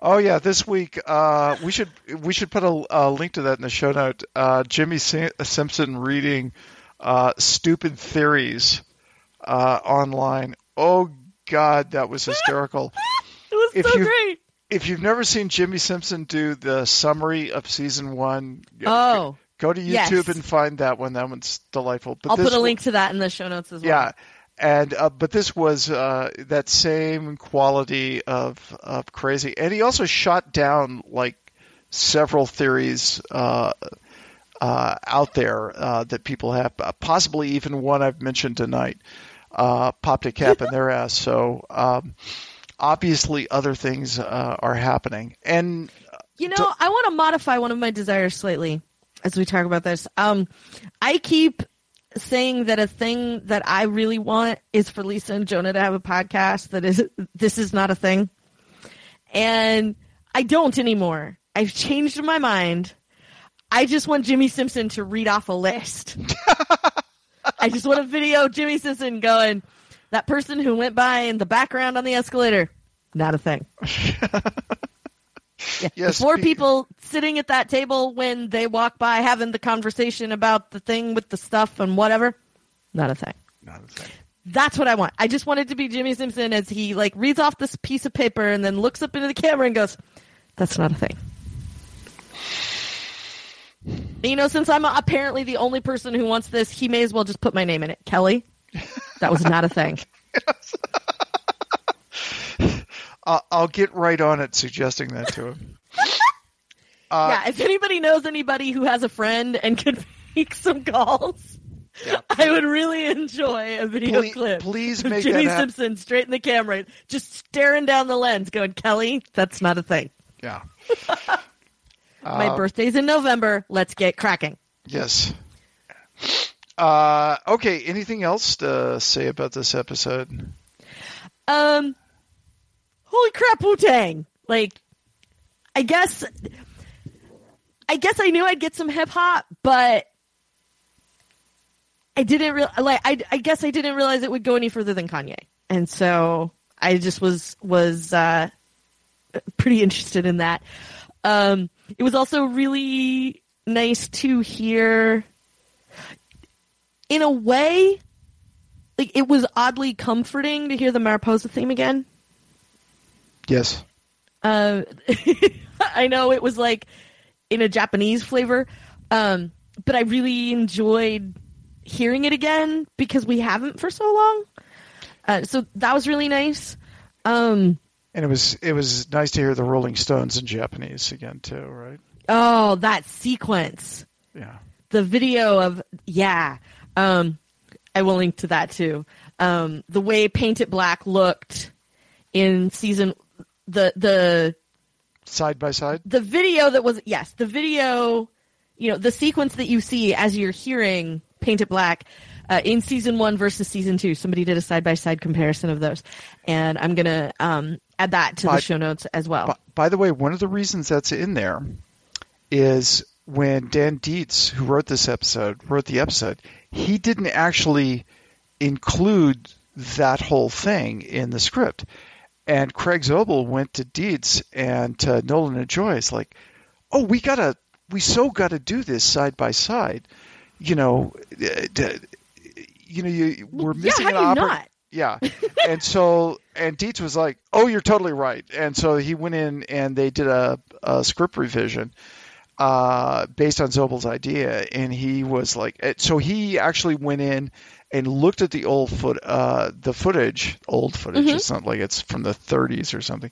Speaker 2: Oh yeah, this week uh, we should we should put a, a link to that in the show note. Uh, Jimmy Sim- Simpson reading uh, stupid theories uh, online. Oh God, that was hysterical.
Speaker 1: It was
Speaker 2: If
Speaker 1: so
Speaker 2: you-
Speaker 1: great.
Speaker 2: if you've never seen Jimmy Simpson do the summary of season one,
Speaker 1: Oh,
Speaker 2: go to YouTube
Speaker 1: yes.
Speaker 2: and find that one. That one's delightful. But
Speaker 1: I'll put a
Speaker 2: one-
Speaker 1: link to that in the show notes as well.
Speaker 2: Yeah, and uh, but this was uh, that same quality of of crazy, and he also shot down like several theories uh, uh, out there uh, that people have, uh, possibly even one I've mentioned tonight, uh, popped a cap in their ass. So um, obviously, other things uh, are happening, and
Speaker 1: You know,
Speaker 2: Don't-
Speaker 1: I want to modify one of my desires slightly as we talk about this. Um, I keep saying that a thing that I really want is for Lisa and Jonah to have a podcast that is this is not a thing. And I don't anymore. I've changed my mind. I just want Jimmy Simpson to read off a list. I just want a video of Jimmy Simpson going, that person who went by in the background on the escalator, not a thing. Yeah.
Speaker 2: Yes,
Speaker 1: the four
Speaker 2: be-
Speaker 1: people sitting at that table when they walk by having the conversation about the thing with the stuff and whatever, not a thing.
Speaker 2: not a thing.
Speaker 1: That's what I want. I just want it to be Jimmy Simpson as he like reads off this piece of paper and then looks up into the camera and goes, "That's not a thing." You know, since I'm apparently the only person who wants this, he may as well just put my name in it. Kelly, that was not a thing.
Speaker 2: I'll, I'll get right on it, suggesting that to him. Uh,
Speaker 1: yeah, if anybody knows anybody who has a friend and can make some calls,
Speaker 2: Yeah.
Speaker 1: I would really enjoy a video
Speaker 2: Please-
Speaker 1: clip.
Speaker 2: please make
Speaker 1: Jimmy Simpson straight in the camera, just staring down the lens, going, "Kelly, that's not a thing.
Speaker 2: yeah.
Speaker 1: My
Speaker 2: Uh,
Speaker 1: birthday's in November. Let's get cracking."
Speaker 2: Yes. Uh, okay. Anything else to say about this episode?
Speaker 1: Um, holy crap, Wu Tang! Like, I guess, I guess I knew I'd get some hip hop, but I didn't real like. I I guess I didn't realize it would go any further than Kanye, and so I just was was uh, pretty interested in that. Um, it was also really nice to hear, in a way, like it was oddly comforting to hear the Mariposa theme again.
Speaker 2: Yes.
Speaker 1: Uh, I know it was like in a Japanese flavor, um, but I really enjoyed hearing it again because we haven't for so long. Uh, so that was really nice. Um,
Speaker 2: And it was it was nice to hear the Rolling Stones in Japanese again too, right?
Speaker 1: oh, that sequence.
Speaker 2: Yeah.
Speaker 1: the video of yeah um i will link to that too um the way paint it black looked in season the the
Speaker 2: Side by side.
Speaker 1: the video that was yes the video you know the sequence that you see as you're hearing paint it black uh, in season one versus season two somebody did a side by side comparison of those and i'm gonna um add that to
Speaker 2: By-
Speaker 1: the show notes as well
Speaker 2: By, by the way, one of the reasons that's in there is when Dan Dietz, who wrote this episode, wrote the episode, he didn't actually include that whole thing in the script. And Craig Zobel went to Dietz and to Nolan and Joyce like, "Oh, we gotta, we so gotta do this side by side." You know, d- you know, you we're
Speaker 1: yeah
Speaker 2: missing
Speaker 1: how
Speaker 2: an
Speaker 1: do you
Speaker 2: opera.
Speaker 1: not
Speaker 2: Yeah. and so, and Dietz was like, "Oh, you're totally right." And so he went in and they did a, a script revision uh, based on Zobel's idea, and he was like, so he actually went in and looked at the old foot, uh, the footage, old footage.
Speaker 1: Mhm.
Speaker 2: It's not like it's from the 30s or something.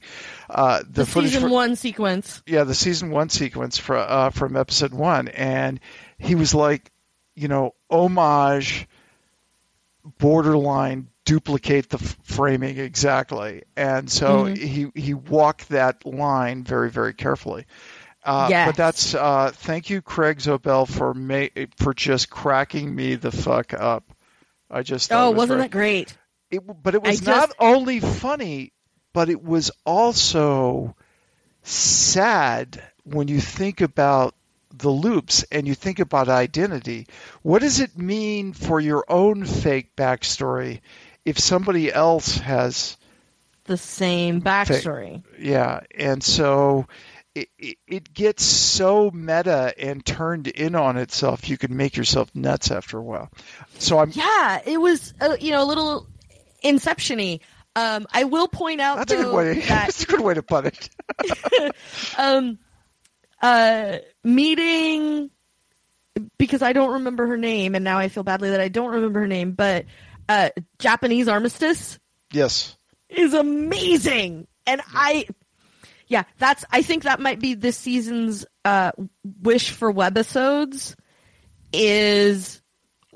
Speaker 2: Uh, the,
Speaker 1: the, season
Speaker 2: fr-
Speaker 1: one sequence
Speaker 2: yeah, the season one sequence for, uh, from episode one, and he was like, you know, homage, borderline, duplicate the f- framing exactly, and so
Speaker 1: Mhm.
Speaker 2: he he walked that line very very carefully. Uh,
Speaker 1: Yes.
Speaker 2: But that's uh, thank you, Craig Zobel, for ma- for just cracking me the fuck up. I just thought
Speaker 1: oh
Speaker 2: it was
Speaker 1: wasn't
Speaker 2: very-
Speaker 1: that great
Speaker 2: it, but it was
Speaker 1: I
Speaker 2: not
Speaker 1: just-
Speaker 2: only funny, but it was also sad when you think about the loops and you think about identity. What does it mean for your own fake backstory if somebody else has,
Speaker 1: the same backstory
Speaker 2: yeah, and so. It, it, it gets so meta and turned in on itself, you can make yourself nuts after a while. So I'm
Speaker 1: Yeah, it was uh, you know a little inception-y. Um, I will point out
Speaker 2: that's a good
Speaker 1: though,
Speaker 2: way.
Speaker 1: that
Speaker 2: That's a good way to put it.
Speaker 1: um, uh, meeting because I don't remember her name, and now I feel badly that I don't remember her name. But uh, Japanese Armistice
Speaker 2: Yes.
Speaker 1: is amazing, and I, yeah, that's I think that might be this season's uh, wish for webisodes is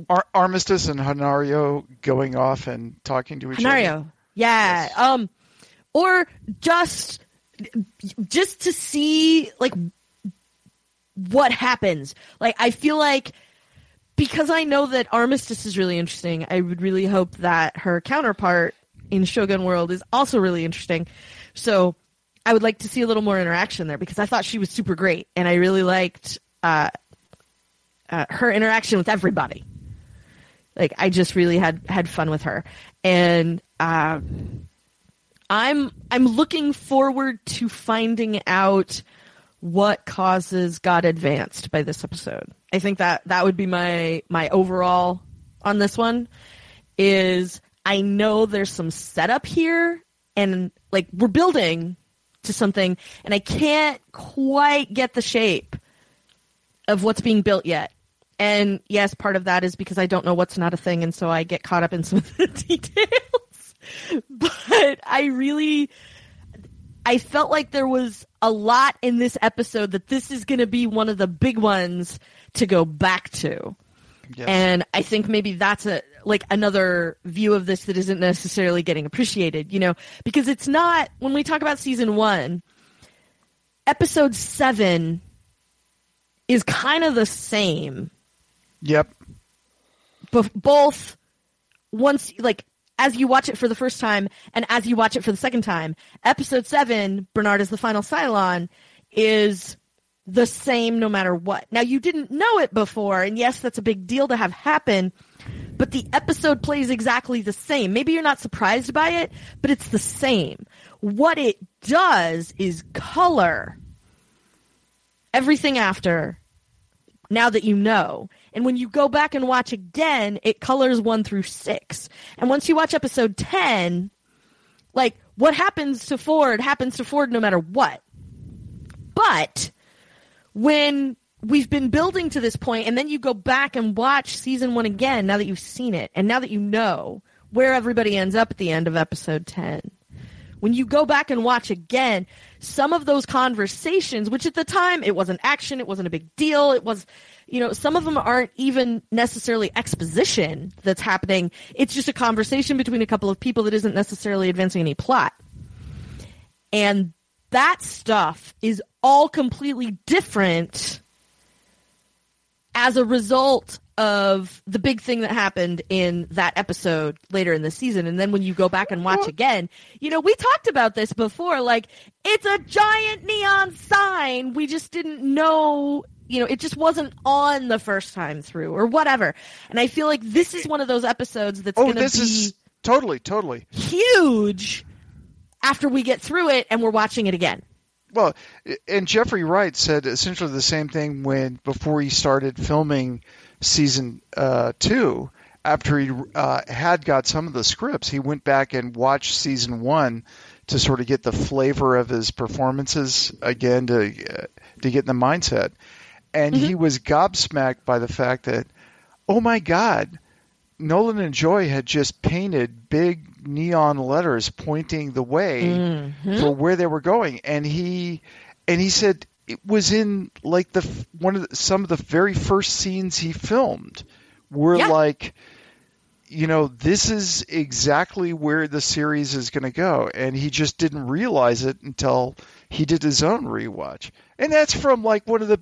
Speaker 2: Ar- Armistice and Hanaryo going off and talking to each other.
Speaker 1: Hanaryo. Yeah.
Speaker 2: Yes.
Speaker 1: Um, or just just to see like what happens. Like I feel like because I know that Armistice is really interesting, I would really hope that her counterpart in Shogun World is also really interesting. So I would like to see a little more interaction there because I thought she was super great and I really liked uh, uh, her interaction with everybody. Like I just really had had fun with her, and uh, I'm I'm looking forward to finding out what causes got advanced by this episode. I think that that would be my my overall on this one is I know there's some setup here and like we're building to something and I can't quite get the shape of what's being built yet. And yes, part of that is because I don't know what's not a thing and so I get caught up in some of the details. but I really I felt like there was a lot in this episode that this is going to be one of the big ones to go back to.
Speaker 2: Yes.
Speaker 1: And I think maybe that's a like another view of this that isn't necessarily getting appreciated, you know, because it's not when we talk about season 1, episode 7 is kind of the same.
Speaker 2: Yep.
Speaker 1: But both once like as you watch it for the first time and as you watch it for the second time, episode 7, Bernard is the final Cylon is the same no matter what. Now you didn't know it before, and yes, that's a big deal to have happen, but the episode plays exactly the same. Maybe you're not surprised by it, but it's the same. What it does is color everything after now that you know. And when you go back and watch again, it colors 1 through 6. And once you watch episode 10, like what happens to Ford happens to Ford no matter what. But when we've been building to this point and then you go back and watch season 1 again now that you've seen it and now that you know where everybody ends up at the end of episode 10 when you go back and watch again some of those conversations which at the time it wasn't action it wasn't a big deal it was you know some of them aren't even necessarily exposition that's happening. It's just a conversation between a couple of people that isn't necessarily advancing any plot. And that stuff is all completely different as a result of the big thing that happened in that episode later in the season. And then when you go back and watch again, you know, we talked about this before. Like, it's a giant neon sign. We just didn't know, you know, it just wasn't on the first time through or whatever. And I feel like this is one of those episodes that's
Speaker 2: Oh,
Speaker 1: going to
Speaker 2: this
Speaker 1: be
Speaker 2: is totally, totally.
Speaker 1: huge after we get through it and we're watching it again.
Speaker 2: Well, and Jeffrey Wright said essentially the same thing when before he started filming season uh, two. After he uh, had got some of the scripts, he went back and watched season one to sort of get the flavor of his performances again to uh, to get in the mindset. And he was gobsmacked by the fact that, oh my God, Nolan and Joy had just painted big neon letters pointing the way
Speaker 1: Mm-hmm.
Speaker 2: for where they were going, and he and he said it was in like the one of the, some of the very first scenes he filmed were
Speaker 1: Yeah.
Speaker 2: like you know this is exactly where the series is going to go and he just didn't realize it until he did his own rewatch and that's from like one of the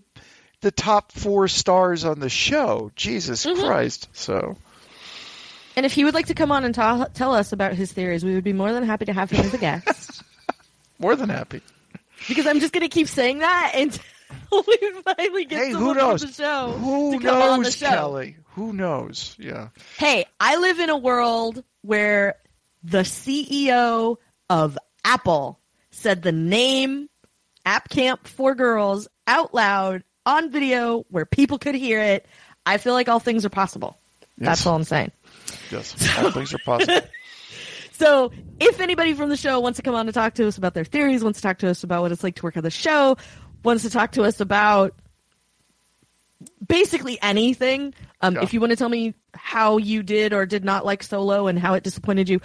Speaker 2: the top 4 stars on the show Jesus
Speaker 1: Mm-hmm.
Speaker 2: Christ so
Speaker 1: And if he would like to come on and ta- tell us about his theories, we would be more than happy to have him as a guest.
Speaker 2: more than happy
Speaker 1: because I'm just going to keep saying that until we finally get
Speaker 2: hey who
Speaker 1: someone
Speaker 2: knows
Speaker 1: from the show
Speaker 2: who
Speaker 1: to come on the
Speaker 2: knows
Speaker 1: show.
Speaker 2: Kelly who knows yeah
Speaker 1: Hey, I live in a world where the CEO of Apple said the name App Camp for Girls out loud on video where people could hear it. I feel like all things are possible. That's all I'm saying.
Speaker 2: Yes all things are possible
Speaker 1: So, if anybody from the show wants to come on to talk to us about their theories, wants to talk to us about what it's like to work on the show, wants to talk to us about basically anything, um,
Speaker 2: Yeah.
Speaker 1: if you want to tell me how you did or did not like Solo and how it disappointed you,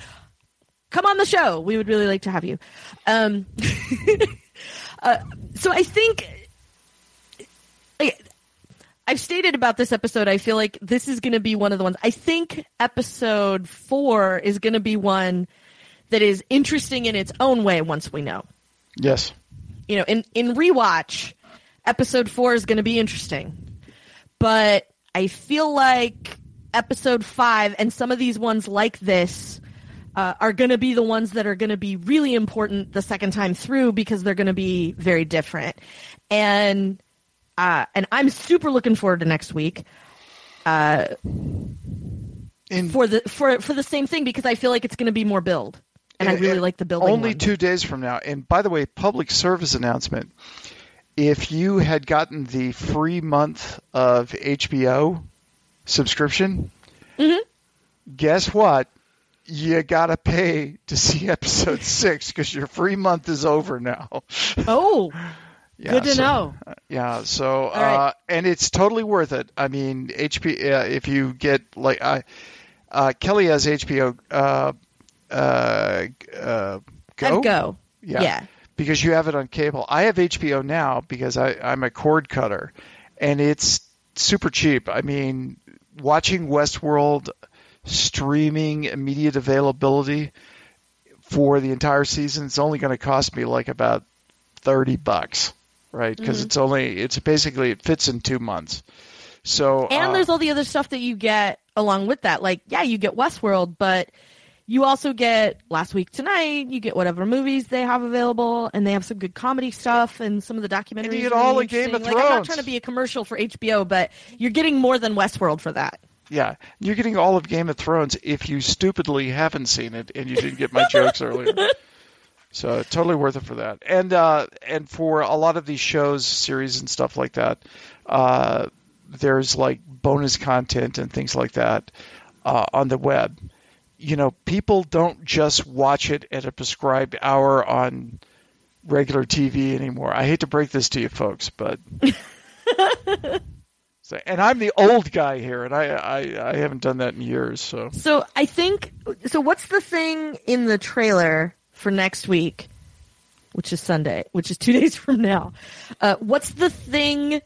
Speaker 1: come on the show. We would really like to have you. Um, uh, so, I think. I've stated about this episode, I feel like this is going to be one of the ones. I think episode four is going to be one that is interesting in its own way once we know.
Speaker 2: yes
Speaker 1: You know, in, in rewatch, episode four is going to be interesting. But I feel like episode five and some of these ones like this uh, are going to be the ones that are going to be really important the second time through because they're going to be very different. And uh, and I'm super looking forward to next week
Speaker 2: in
Speaker 1: for the for for the same thing because I feel like it's going to be more build, and I really
Speaker 2: and
Speaker 1: like the building.
Speaker 2: Only
Speaker 1: one.
Speaker 2: two days from now. And by the way, public service announcement: if you had gotten the free month of HBO subscription,
Speaker 1: Mm-hmm.
Speaker 2: guess what? You gotta pay to see episode six because your free month is over now.
Speaker 1: Oh,
Speaker 2: Yeah,
Speaker 1: good to
Speaker 2: so-
Speaker 1: know.
Speaker 2: Yeah. So, uh,
Speaker 1: right.
Speaker 2: and it's totally worth it. I mean, HP. Uh, if you get like, I, uh, Kelly has HBO. Uh, uh, uh, go.
Speaker 1: Go.
Speaker 2: Yeah.
Speaker 1: Yeah.
Speaker 2: because you have it on cable. I have HBO now because I, I'm a cord cutter, and it's super cheap. I mean, watching Westworld streaming immediate availability for the entire season, it's only going to cost me like about thirty bucks, right? Because
Speaker 1: Mhm.
Speaker 2: it's only it's basically it fits in two months. So
Speaker 1: And
Speaker 2: uh,
Speaker 1: there's all the other stuff that you get along with that. Like, yeah, you get Westworld, but you also get Last Week Tonight. You get whatever movies they have available, and they have some good comedy stuff and some of the documentaries.
Speaker 2: And you get all of Game of
Speaker 1: interesting. Like, I'm not trying to be a commercial for HBO, but you're getting more than Westworld for that.
Speaker 2: Yeah, you're getting all of Game of Thrones if you stupidly haven't seen it and you didn't get my jokes earlier. So totally worth it for that. And uh, and for a lot of these shows, series, and stuff like that, uh, there's like bonus content and things like that uh, on the web. You know, people don't just watch it at a prescribed hour on regular TV anymore. I hate to break this to you folks, but so, and I'm the old guy here, and I, I I haven't done that in years. So
Speaker 1: So I think so. What's the thing in the trailer for next week, which is Sunday, which is two days from now? Uh, what's the thing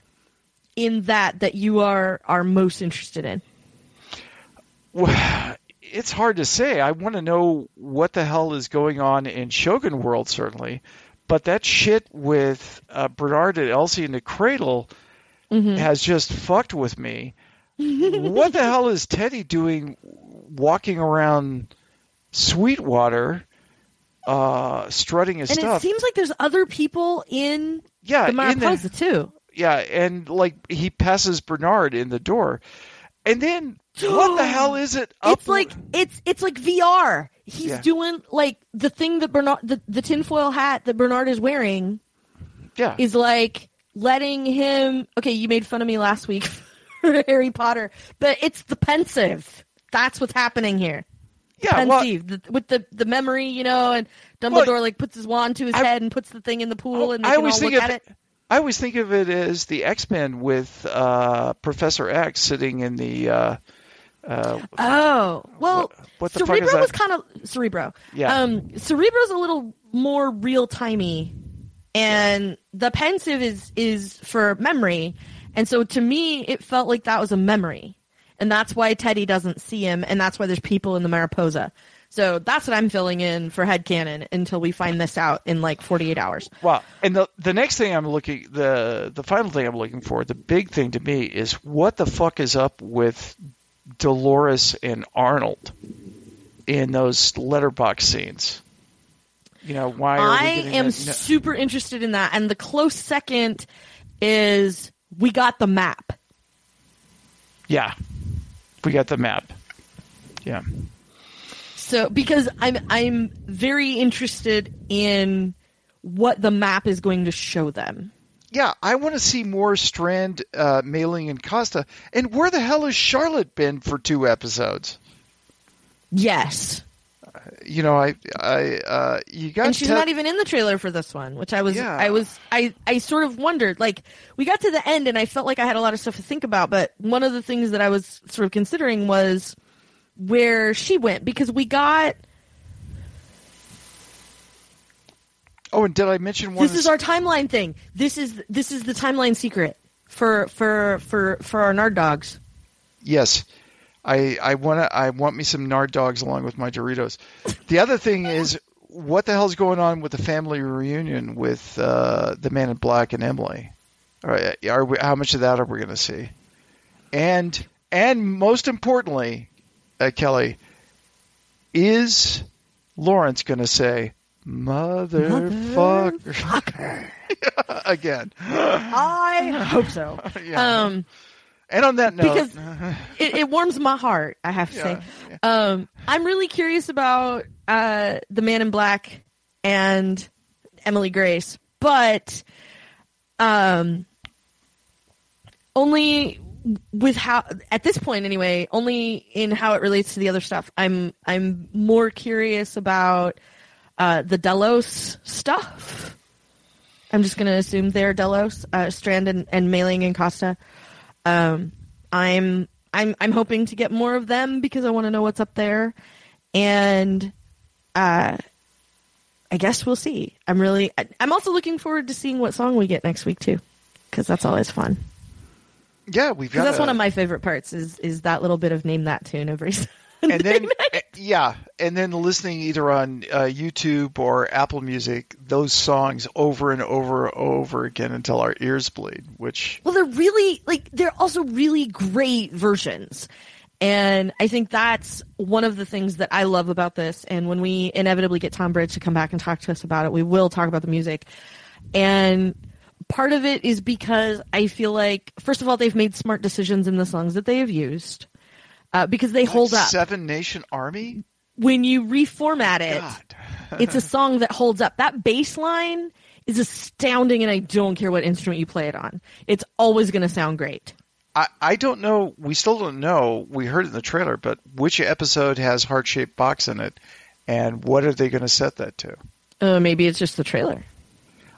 Speaker 1: in that that you are are most interested in?
Speaker 2: Well, it's hard to say. I want to know what the hell is going on in Shogun World, certainly. But that shit with uh, Bernard and Elsie in the cradle
Speaker 1: Mhm.
Speaker 2: has just fucked with me. what the hell is Teddy doing walking around Sweetwater, uh, strutting his
Speaker 1: And
Speaker 2: stuff?
Speaker 1: it seems like there's other people in
Speaker 2: yeah,
Speaker 1: the
Speaker 2: in the-
Speaker 1: too.
Speaker 2: yeah, and like he passes Bernard in the door. And then what the hell is it? Up
Speaker 1: It's like it's it's like VR. He's
Speaker 2: Yeah.
Speaker 1: doing like the thing that Bernard the, the tinfoil hat that Bernard is wearing
Speaker 2: yeah.
Speaker 1: is like letting him okay, you made fun of me last week for Harry Potter, but it's the Pensieve. That's what's happening here.
Speaker 2: Yeah, well,
Speaker 1: the, with the the memory, you know, and Dumbledore like puts his wand to his
Speaker 2: I-
Speaker 1: head and puts the thing in the pool,
Speaker 2: Oh,
Speaker 1: and they
Speaker 2: I
Speaker 1: can
Speaker 2: always
Speaker 1: all
Speaker 2: think
Speaker 1: look
Speaker 2: of
Speaker 1: at it.
Speaker 2: I always think of it as the X Men with uh, Professor X sitting in the. Uh, uh,
Speaker 1: Oh well,
Speaker 2: what, what
Speaker 1: Cerebro was kind of Cerebro.
Speaker 2: Yeah.
Speaker 1: Um, Cerebro's a little more real timey, and the Pensieve is is for memory, and so to me it felt like that was a memory, and that's why Teddy doesn't see him, and that's why there's people in the Mariposa. So that's what I'm filling in for head headcanon until we find this out in like 48 hours.
Speaker 2: Wow. And the the next thing I'm looking the the final thing I'm looking for, the big thing to me is what the fuck is up with Dolores and Arnold in those letterbox scenes. You know, why are
Speaker 1: I am
Speaker 2: that-
Speaker 1: super interested in that, and the close second is we got the map.
Speaker 2: Yeah. We got the map. Yeah.
Speaker 1: So because I'm I'm very interested in what the map is going to show them.
Speaker 2: Yeah, I want to see more Strand, uh, Maling, and Costa. And where the hell has Charlotte been for two episodes?
Speaker 1: Yes.
Speaker 2: You know, I, I, uh, you got
Speaker 1: and she's
Speaker 2: to-
Speaker 1: not even in the trailer for this one, which I was
Speaker 2: Yeah.
Speaker 1: I was I I sort of wondered like we got to the end and I felt like I had a lot of stuff to think about, but one of the things that I was sort of considering was where she went because we got
Speaker 2: Oh, and did I mention one?
Speaker 1: this is
Speaker 2: the-
Speaker 1: our timeline thing. This is this is the timeline secret for for for for our nard dogs.
Speaker 2: Yes, I, I want to. I want me some Nard dogs along with my Doritos. The other thing is, what the hell's going on with the family reunion with uh, the Man in Black and Emily? All right, are we, how much of that are we going to see? And and most importantly, uh, Kelly, is Lawrence going to say motherfucker again?
Speaker 1: I hope so.
Speaker 2: Yeah.
Speaker 1: Um,
Speaker 2: and on that note,
Speaker 1: because it, it warms my heart. I have to say, um, I'm really curious about uh, the Man in Black and Emily Grace, but um, only with how at this point anyway, only in how it relates to the other stuff. I'm I'm more curious about uh, the Delos stuff. I'm just going to assume they're Delos, uh, Strand and, and Maling and Costa. Um, I'm I'm I'm hoping to get more of them because I want to know what's up there, and uh, I guess we'll see. I'm really. I'm also looking forward to seeing what song we get next week too, because that's always fun.
Speaker 2: Yeah, we've got.
Speaker 1: That's
Speaker 2: a-
Speaker 1: one of my favorite parts. Is is that little bit of name that tune every.
Speaker 2: And then
Speaker 1: night.
Speaker 2: eh, yeah, and then listening either on uh, YouTube or Apple Music, those songs over and over and over again until our ears bleed. Which
Speaker 1: Well, they're really like they're also really great versions. And I think that's one of the things that I love about this. And when we inevitably get Tom Bridge to come back and talk to us about it, we will talk about the music. And part of it is because I feel like, first of all, they've made smart decisions in the songs that they have used uh, because they hold up.
Speaker 2: Seven Nation Army.
Speaker 1: When you reformat it, it's a song that holds up. That bass line is astounding, and I don't care what instrument you play it on. It's always going to sound great.
Speaker 2: I I don't know. We still don't know. We heard it in the trailer, but which episode has heart shaped box in it, and what are they going to set that to?
Speaker 1: Uh, maybe it's just the trailer.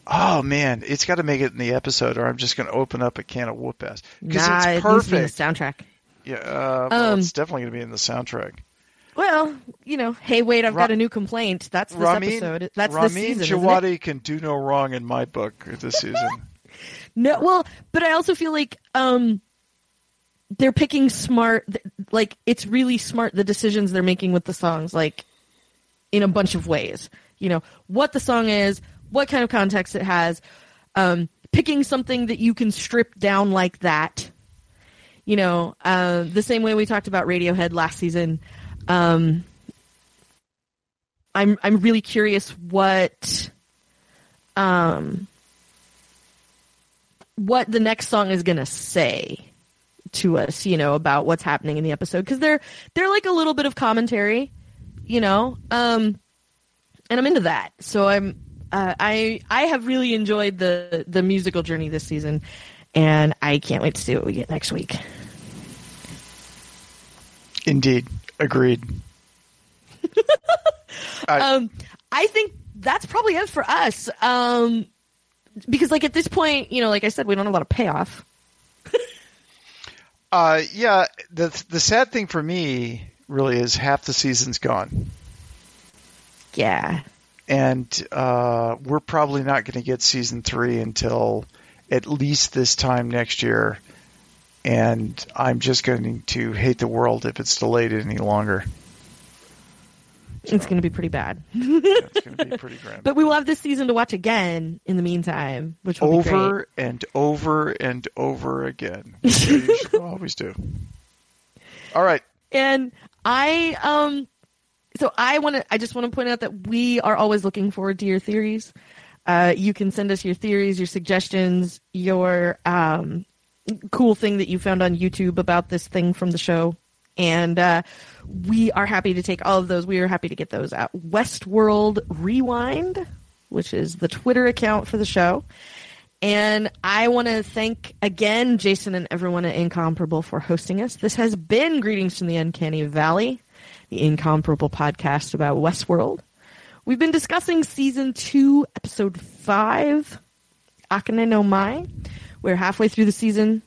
Speaker 2: Oh man, it's got to make it in the episode, or I'm just going to open up a can of whoop ass because
Speaker 1: Nah,
Speaker 2: it's
Speaker 1: it needs to be in the
Speaker 2: perfect.
Speaker 1: soundtrack.
Speaker 2: Yeah, uh, well,
Speaker 1: Um,
Speaker 2: it's definitely going to be in the soundtrack.
Speaker 1: Well, you know, hey, wait, I've
Speaker 2: Ra-
Speaker 1: got a new complaint. That's this
Speaker 2: Ramin,
Speaker 1: episode. That's
Speaker 2: Ramin
Speaker 1: this season. isn't
Speaker 2: can do no wrong in my book this season.
Speaker 1: No, well, but I also feel like um, they're picking smart. Like it's really smart the decisions they're making with the songs, like in a bunch of ways. You know what the song is, what kind of context it has, um, picking something that you can strip down like that. You know, uh, the same way we talked about Radiohead last season. Um, I'm I'm really curious what um what the next song is to say to us, you know, about what's happening in the episode because they're they're like a little bit of commentary, you know. Um and I'm into that. So I'm uh, I I have really enjoyed the the musical journey this season and I can't wait to see what we get next week.
Speaker 2: Indeed, agreed. I-
Speaker 1: um, I think that's probably it for us. Um, because like at this point, you know, like I said, we don't have a lot of payoff.
Speaker 2: Uh, yeah, the the sad thing for me really is half the season's gone,
Speaker 1: Yeah.
Speaker 2: and uh, we're probably not going to get season three until at least this time next year. And I'm just going to hate the world if it's delayed any longer.
Speaker 1: It's going to be pretty bad.
Speaker 2: Yeah, it's going to be pretty grim.
Speaker 1: But we will have this season to watch again in the meantime, which will be great.
Speaker 2: over and over and over again. We always do. All right.
Speaker 1: And I um so I want to I just want to point out that we are always looking forward to your theories. Uh, you can send us your theories, your suggestions, your um, cool thing that you found on YouTube about this thing from the show. And uh, we are happy to take all of those. We are happy to get those out. Westworld Rewind, which is the Twitter account for the show. And I want to thank again Jason and everyone at Incomparable for hosting us. This has been Greetings from the Uncanny Valley, the Incomparable podcast about Westworld. We've been discussing season two, episode five, Akane no Mai. We're halfway through the season.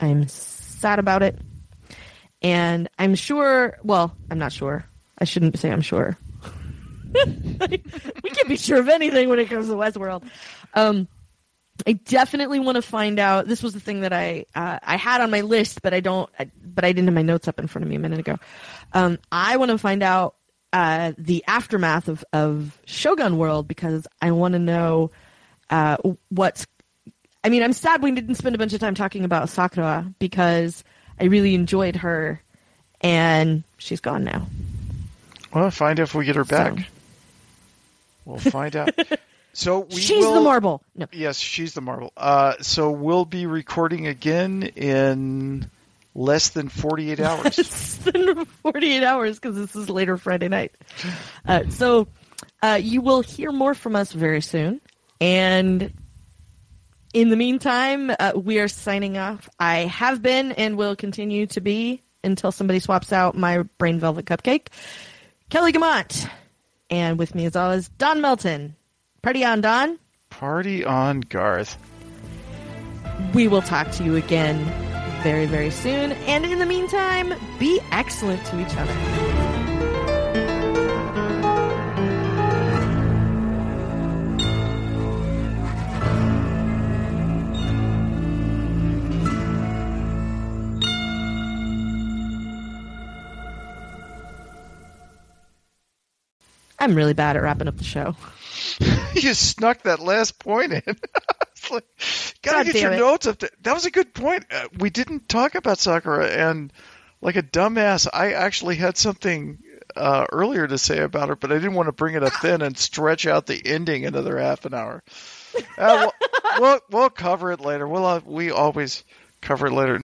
Speaker 1: I'm sad about it. And I'm sure, well, I'm not sure. I shouldn't say I'm sure. we can't be sure of anything when it comes to Westworld. Um, I definitely want to find out. This was the thing that I uh, I had on my list, but I don't. I, but I didn't have my notes up in front of me a minute ago. Um, I want to find out uh, the aftermath of of Shogun World because I want to know uh, what's. I mean, I'm sad we didn't spend a bunch of time talking about Sakura because I really enjoyed her, and she's gone now.
Speaker 2: Well, find out if we get her back.
Speaker 1: So-
Speaker 2: We'll find out. So we
Speaker 1: she's
Speaker 2: will,
Speaker 1: the marble. No,
Speaker 2: Yes, she's the marble. Uh, so we'll be recording again in less than 48 hours.
Speaker 1: less than 48 hours because this is later Friday night. Uh, so uh, you will hear more from us very soon. And in the meantime, uh, we are signing off. I have been and will continue to be until somebody swaps out my brain velvet cupcake. Kelly Guimont. And with me as always, Don Melton. Party on, Don.
Speaker 2: Party on, Garth.
Speaker 1: We will talk to you again very, very soon. And in the meantime, be excellent to each other. I'm really bad at wrapping up the show.
Speaker 2: you snuck that last point in. like, gotta
Speaker 1: God
Speaker 2: get your
Speaker 1: it.
Speaker 2: notes up. To, that was a good point. Uh, we didn't talk about Sakura, and like a dumbass, I actually had something uh, earlier to say about her, but I didn't want to bring it up then and stretch out the ending another half an hour. Uh, we'll, we'll we'll cover it later. We'll uh, we always cover it later.